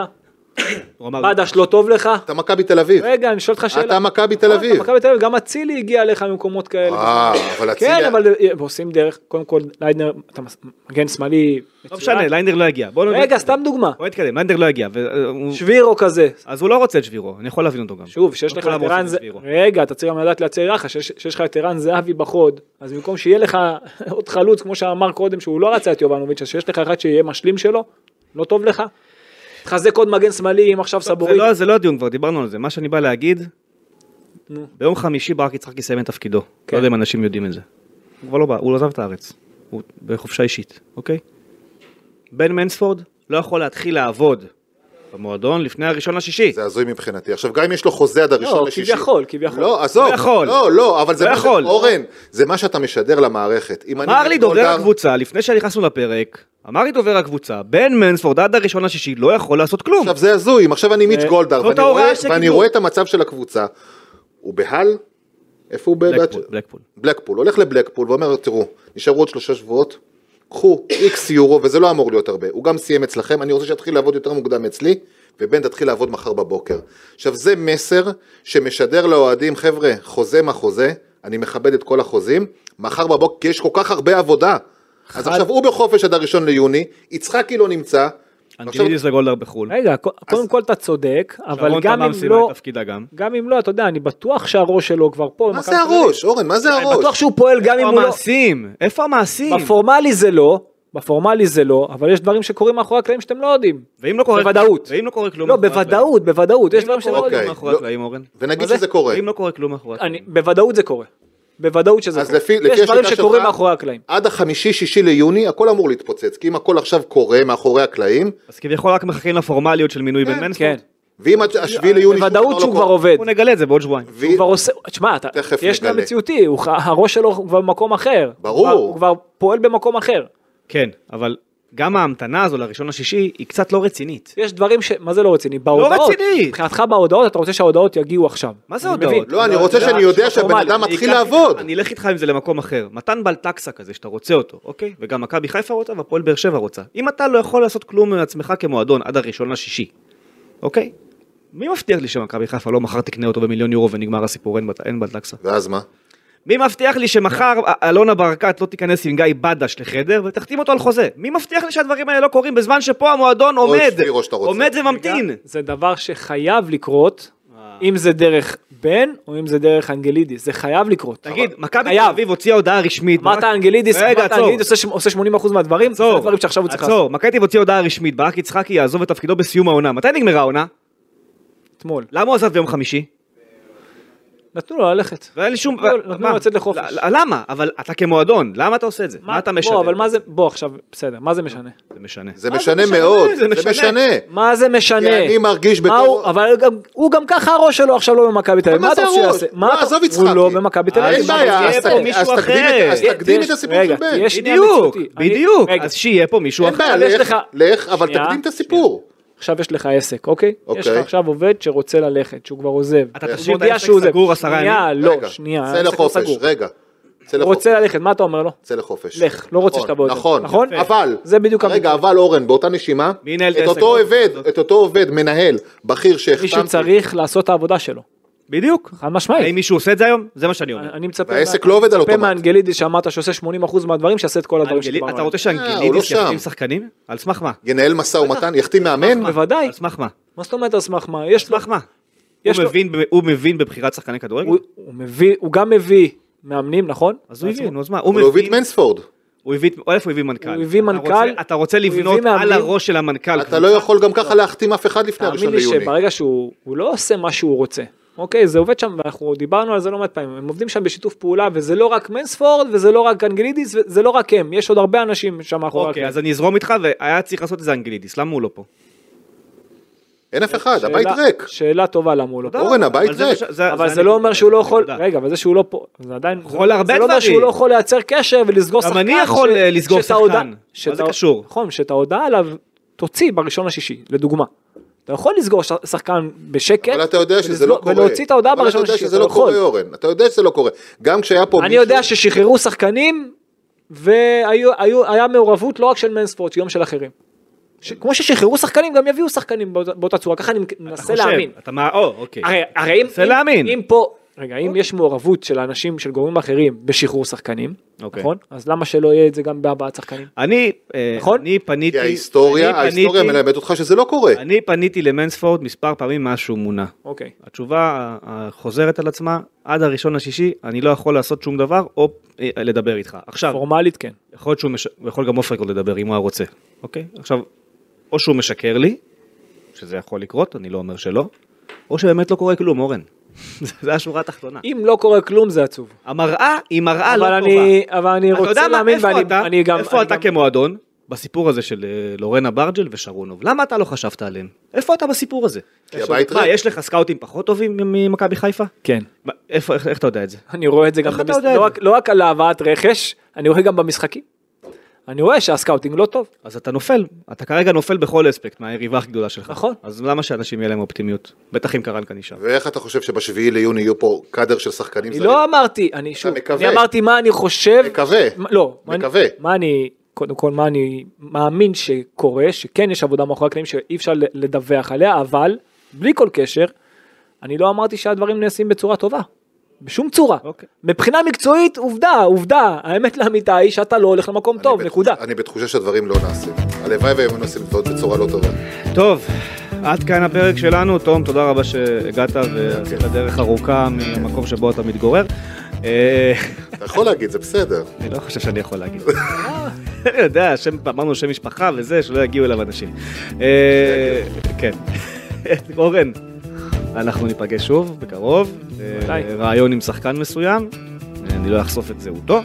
בדש לא טוב לך. אתה מכבי תל אביב. רגע, אני שואל אותך שאלה. אתה מכבי תל אביב. אתה מכבי תל אביב, גם אצילי הגיע אליך ממקומות כאלה. אה, אבל כן, אצילי... אבל אה, עושים דרך, קודם כל ליידנר, אתה מגן שמאלי לא. משנה, ליידנר לא יגיע. רגע, סתם דוגמה. בוא נתקדם, ליידנר לא יגיע. והוא- שבירו כזה. אז הוא לא רוצה את שבירו, אני יכול להבין אותו גם. שוב, שיש לא לך את ערן רוצים זה... את שבירו. רגע, אתה צריך גם לדעת לייצר יחס, שיש שיש לך את ערן זהבי בחוד, אז במקום שיהיה לך עוד חלוץ, כמו שאמר קודם, שהוא לא רצה את יובנוביץ', אז שיש לך אחד שיהיה משלים שלו, לא טוב לך? תחזק עוד מגן שמאלי, אם עכשיו זה סבורי. לא- זה לא הדיון, כבר דיברנו על זה. מה שאני בא להגיד, נו. ביום חמישי ברק יצחקי סיים את תפקידו. כן. לא יודע אם אנשים יודעים את זה. הוא כבר לא בא, הוא עזב את הארץ. הוא בחופשה אישית, אוקיי? בן מנספורד לא יכול להתחיל לעבוד במועדון לפני הראשון לשישי. זה הזוי מבחינתי. עכשיו, גם אם יש לו חוזה עד הראשון לא, לשישי... כביכול, כביכול. לא, עזוב. לא יכול. לא, לא, אבל זה לא מה ש... אורן, זה מה שאתה משדר למערכת. אמר לי דובר הקבוצה, לפני שנכנסנו לפרק, אמר לי דובר הקבוצה, בן מנספורד עד הראשון לשישי לא יכול לעשות כלום. עכשיו זה הזוי, אם עכשיו אני מיץ' גולדהר, ואני רואה-. ואני רואה את המצב של הקבוצה, הוא בהל? איפה הוא? ב- בלקפול, בלקפול. בלקפול, הולך לבלקפול ואומר, תראו, נשארו עוד שלושה שבועות, קחו איקס יורו, וזה לא אמור להיות הרבה, הוא גם סיים אצלכם, אני רוצה שיתחיל לעבוד יותר מוקדם אצלי, ובן תתחיל לעבוד מחר בבוקר. עכשיו זה מסר שמשדר לאוהדים, חבר'ה, חוזה מה חוזה, אני מכבד את כל החוזים, מחר בבוקר, כי יש כל כך הרבה עבודה. אז עכשיו הוא בחופש עד הראשון ליוני, יצחקי לא נמצא, אנטינידיס לגולדהר בחו"ל. רגע, קודם כל אתה צודק, אבל גם אם לא, גם. אם לא, אתה יודע, אני בטוח שהראש שלו כבר פה. מה זה. הראש, אורן, מה זה אני הראש? בטוח שהוא פועל גם אם איפה הוא לא... המעשים? איפה המעשים? בפורמלי זה לא, בפורמלי זה לא, אבל יש דברים שקורים מאחורי הקלעים שאתם לא יודעים. ואם לא קורה... בוודאות. ואם לא קורה כלום... לא, מאחורי בוודאות, בוודאות, יש הקלעים? דברים לא שאתם לא יודעים. כלום מאחורי לא. הקלעים, אורן? ונגיד מה זה? שזה קורה. ואם לא קורה כלום מאחורי הקלעים? אני, בוודאות זה קורה. בוודאות שזה אז קורה. לפי- לפי יש דברים שקורים מאחורי הקלעים. עד החמישי-שישי ליוני הכל אמור להתפוצץ, כי אם הכל עכשיו קורה מאחורי הקלעים, אז כביכול רק מחכים לפורמליות של מינוי בן כן. מנספורד. ואם עד השביעי ליוני... בוודאות שהוא כבר עובד. בוא נגלה את זה בעוד שבועיים. ו- הוא כבר עושה, תשמע, יש גם. מציאותי, הוא הראש שלו כבר במקום אחר. ברור. הוא כבר- הוא כבר פועל במקום אחר. כן, אבל גם ההמתנה הזו לראשון השישי היא קצת לא רצינית. יש דברים ש... מה זה לא רציני? בהודעות. רציני. מבחינתך בהודעות, אתה רוצה שההודעות יגיעו עכשיו. מה זה הודעות? מבין. לא, אני רוצה שאני יודע לא שהבן. אדם מתחיל לעבוד. אני אלך איתך עם זה למקום אחר. מתן בלטקסה כזה שאתה רוצה אותו, אוקיי? וגם מכבי חיפה רוצה והפועל באר שבע רוצה. אם אתה לא יכול לעשות כלום מעצמך כמועדון עד הראשון לשישי, אוקיי? מי מבטיח לי שמכבי חיפה לא מחר תקנה אותו במיליון יורו ונגמר הסיפור, אין בלטקסה? ואז מה? מי מבטיח לי שמחר אלונה ברקת לא תיכנס עם גיא בדש לחדר ותחתים אותו על חוזה? מי מבטיח לי שהדברים האלה לא קורים בזמן שפה המועדון עומד. עומד וממתין? זה דבר שחייב לקרות, אם זה דרך בן או אם זה דרך אנגלידיס, זה חייב לקרות. תגיד, מכבי תל חייב. אביב הוציאה הודעה רשמית. אמרת אנגלידיס, אמרת. אנגלידיס עושה ש- עושה 80% מהדברים, זה עצור, הדברים שעכשיו הוא צריך לעשות. עצור, מכבי תל אביב הוציאה הודעה רשמית, ברק יצחקי יעזוב את תפקידו בסיום העונה. מתי נגמרה העונה? אתמול. למה הוא עזב ביום חמישי? נתנו לו ללכת. ואין לי שום... נתנו לו- לצאת לחופש. למה? אבל אתה כמועדון, למה אתה עושה את זה? מה אתה משנה? בוא, אבל מה זה, בוא עכשיו, בסדר, מה זה משנה? זה משנה. זה משנה? מאוד, זה משנה. מה זה משנה? כי אני מרגיש בתור- הוא- אבל הוא גם ככה הראש שלו עכשיו לא במכבי תל אביב. מה מה זה אתה רוצה? שיעשה? לא, מה אתה- עזוב הוא יצחקי. לא במכבי תל אביב. אין בעיה, אז תקדים את- הסיפור של בן. בדיוק, בדיוק. אז שיהיה פה מישהו אין אחר. לך, אבל תקדים את הסיפור. עכשיו יש לך עסק, אוקיי? יש לך אוקיי. עכשיו עובד שרוצה ללכת, שהוא כבר עוזב. אתה תשאיר את העסק. סגור עשרה שנייה, ימים? לא, רגע, שנייה, צא לא לחופש. רגע. הוא. רוצה ללכת, מה אתה אומר לו? צא לחופש. לך, לא רוצה נכון, שאתה בעוד. נכון, נכון? אבל, זה בדיוק רגע. אבל אורן, באותה נשימה, את? אותו עובד, את אותו עובד, מנהל, בכיר שהחתמתי, מישהו צריך לעשות את העבודה שלו. בדיוק. חד משמעית. האם מישהו עושה את זה היום? זה מה שאני אומר. אני מצפה, והעסק מה- לא עובד על מצפה אוטומט. מהאנגלידיס שאמרת שעושה 80% מהדברים, שיעשה את כל הדברים שדיברנו אתה עליהם. רוצה אה, לא שאנגלידיס שם. יחתים שחקנים? על סמך מה? ינהל משא ומתן, יחתים מאמן, בוודאי. על סמך מה? מה זאת אומרת על סמך מה? יש סמך מה? יש הוא מבין בבחירת שחקני כדורגל? הוא גם מביא מאמנים, נכון? אז הוא הביא, נו אז מה? הוא הביא את מבין- מנספורד. הוא הביא, או איפה הוא הביא מנכ"ל? הוא הביא אתה מנכ"ל, רוצה- אתה רוצה לבנות על. הראש של המנכ"ל. אתה לא יכול גם ככה להחתים אף אחד לפני תאמין הראשון לי ליוני. שברגע שהוא הוא לא עושה מה שהוא רוצה. אוקיי, זה עובד שם, ואנחנו דיברנו על זה לא מעט פעמים, הם עובדים שם בשיתוף פעולה, וזה לא רק מנספורד, וזה לא רק אנגלידיס, וזה לא רק הם, יש עוד הרבה אנשים שם מאחורי אוקיי. אז אני אזרום איתך, והיה צריך לעשות את זה אנגלידיס, למה הוא לא פה? אין אף אחד, הבית ריק. שאלה טובה למה הוא לא פה. אורן, הבית ריק. אבל זה לא אומר שהוא לא יכול. רגע, אבל זה שהוא לא פה, זה עדיין, יכול להרבה זה לא אומר דברים. שהוא לא יכול לייצר קשר ולסגור גם שחקן. אני יכול, אה, לסגור שחקן. מה זה קשור? נכון, שאת ההודעה עליו תוציא בראשון לשישי, לדוגמה. אתה יכול לסגור שחקן בשקט, אבל אתה יודע שזה לא קורה. ולהוציא את ההודעה אבל בראשון אתה יודע לשישי, שזה אתה לא יכול. קורה, אורן. אתה יודע שזה לא קורה. גם כשהיה פה אני מישהו... יודע ששחררו שחקנים, והיה מעורבות לא רק של מנספורט, יום של אחרים. ש- כמו ששחררו שחקנים, גם יביאו שחקנים באותה- באותה צורה, ככה אני אתה מנסה חושב, להאמין. אתה מה, או, אוקיי. הרי, הרי אם, אם. אם פה, רגע, אם יש מעורבות של אנשים, של גורמים אחרים בשחרור שחקנים, אוקיי. נכון? אז למה שלא יהיה את זה גם בהבעת שחקנים? אני, אה, נכון? אני פניתי, כי ההיסטוריה, אני ההיסטוריה פניתי- מלמדת אותך שזה לא קורה. אני פניתי למנספורד מספר פעמים מאז שהוא מונה. אוקיי. התשובה החוזרת על עצמה, עד הראשון לשישי, אני לא יכול לעשות שום דבר, או אה, לדבר איתך. עכשיו, פורמלית כן. יכול להיות שהוא, מש... יכול גם אופרקוד לדבר אם הוא היה רוצה, אוקיי? עכשיו, או שהוא משקר לי, שזה יכול לקרות, אני לא אומר שלא, או שבאמת לא קורה כלום, אורן. זה השורה התחתונה. אם לא קורה כלום זה עצוב. המראה היא מראה לא אבל טובה. אני, אבל אני רוצה מה, להאמין, ואני אתה, אני גם... איפה אני אתה גם- כמועדון, בסיפור הזה של אה, לורנה ברג'ל ושרונוב? למה אתה לא חשבת עליהם? איפה אתה בסיפור הזה? כי הבית מה, ריק. יש לך סקאוטים פחות טובים ממכבי חיפה? כן. מה, איפה, איך, איך אתה יודע את זה? אני רואה את זה גם, איך אתה במש... יודע את לא, לא רק על הבאת רכש, אני רואה גם במשחקים. אני רואה שה scouting לא טוב. אז אתה נופל, אתה כרגע נופל בכל אספקט מהיריבה הכי גדולה שלך. נכון. אז למה שאנשים יהיה להם אופטימיות? בטח אם קרנקה נשאר. ואיך אתה חושב שבשביעי ליוני יהיו פה קאדר של שחקנים אני זרים? לא אמרתי, אני שוב, מקווה. אני אמרתי מה אני חושב, מקווה. לא, מה אני- מקווה. מה אני, קודם כל מה אני מאמין שקורה, שכן יש עבודה מאחורי הקלעים שאי אפשר לדווח עליה, אבל בלי כל קשר, אני לא אמרתי שהדברים נעשים בצורה טובה. בשום צורה. אוקיי. מבחינה מקצועית, עובדה, עובדה. האמת לאמיתה היא שאתה לא הולך למקום טוב, בתחוש- נקודה. אני בתחושה שהדברים לא נעשים. הלוואי והם נעשים דברים בצורה לא טובה. טוב, עד כאן הפרק שלנו. תום, תודה רבה שהגעת ועשית דרך ארוכה מהמקום שבו אתה מתגורר. אה, אתה יכול להגיד, זה בסדר. אני לא חושב שאני יכול להגיד. אני יודע, אמרנו שם משפחה וזה, שלא יגיעו אליו אנשים. אה, כן. אורן, אנחנו ניפגש שוב בקרוב. אה. רעיון עם שחקן מסוים. אני לא אחשוף את זהותו.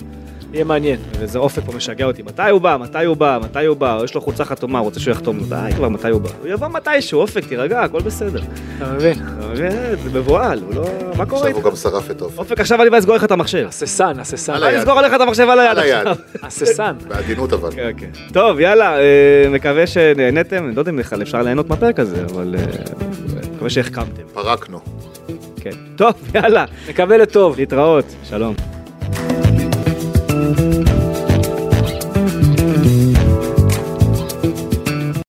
יהיה מעניין. וזה אופק פה משגע אותי, מתי הוא בא, מתי הוא בא, מתי הוא בא, יש לו חולצה חתומה, רוצה שהוא יחתום, די כבר, מתי הוא בא? הוא יבוא מתישהו, אופק, תירגע, הכל בסדר. אתה מבין? אתה מבין? זה מבוהל, הוא לא... מה קורה עכשיו הוא? גם שרף את אופק. אופק, עכשיו אני בא לסגור לך את המחשב. הססן, הססן. היד. לסגור עליך את המחשב על היד. עכשיו. הססן. בעדינות אבל. כן, כן. טוב, יאללה, אה, מקווה שנהנתם, אני לא יודע אם בכלל אפשר ליהנות מהפרק הזה, אבל אה, מקווה שהחכמתם. פרקנו. כן. טוב, יאללה, נקווה לטוב. להתראות, שלום.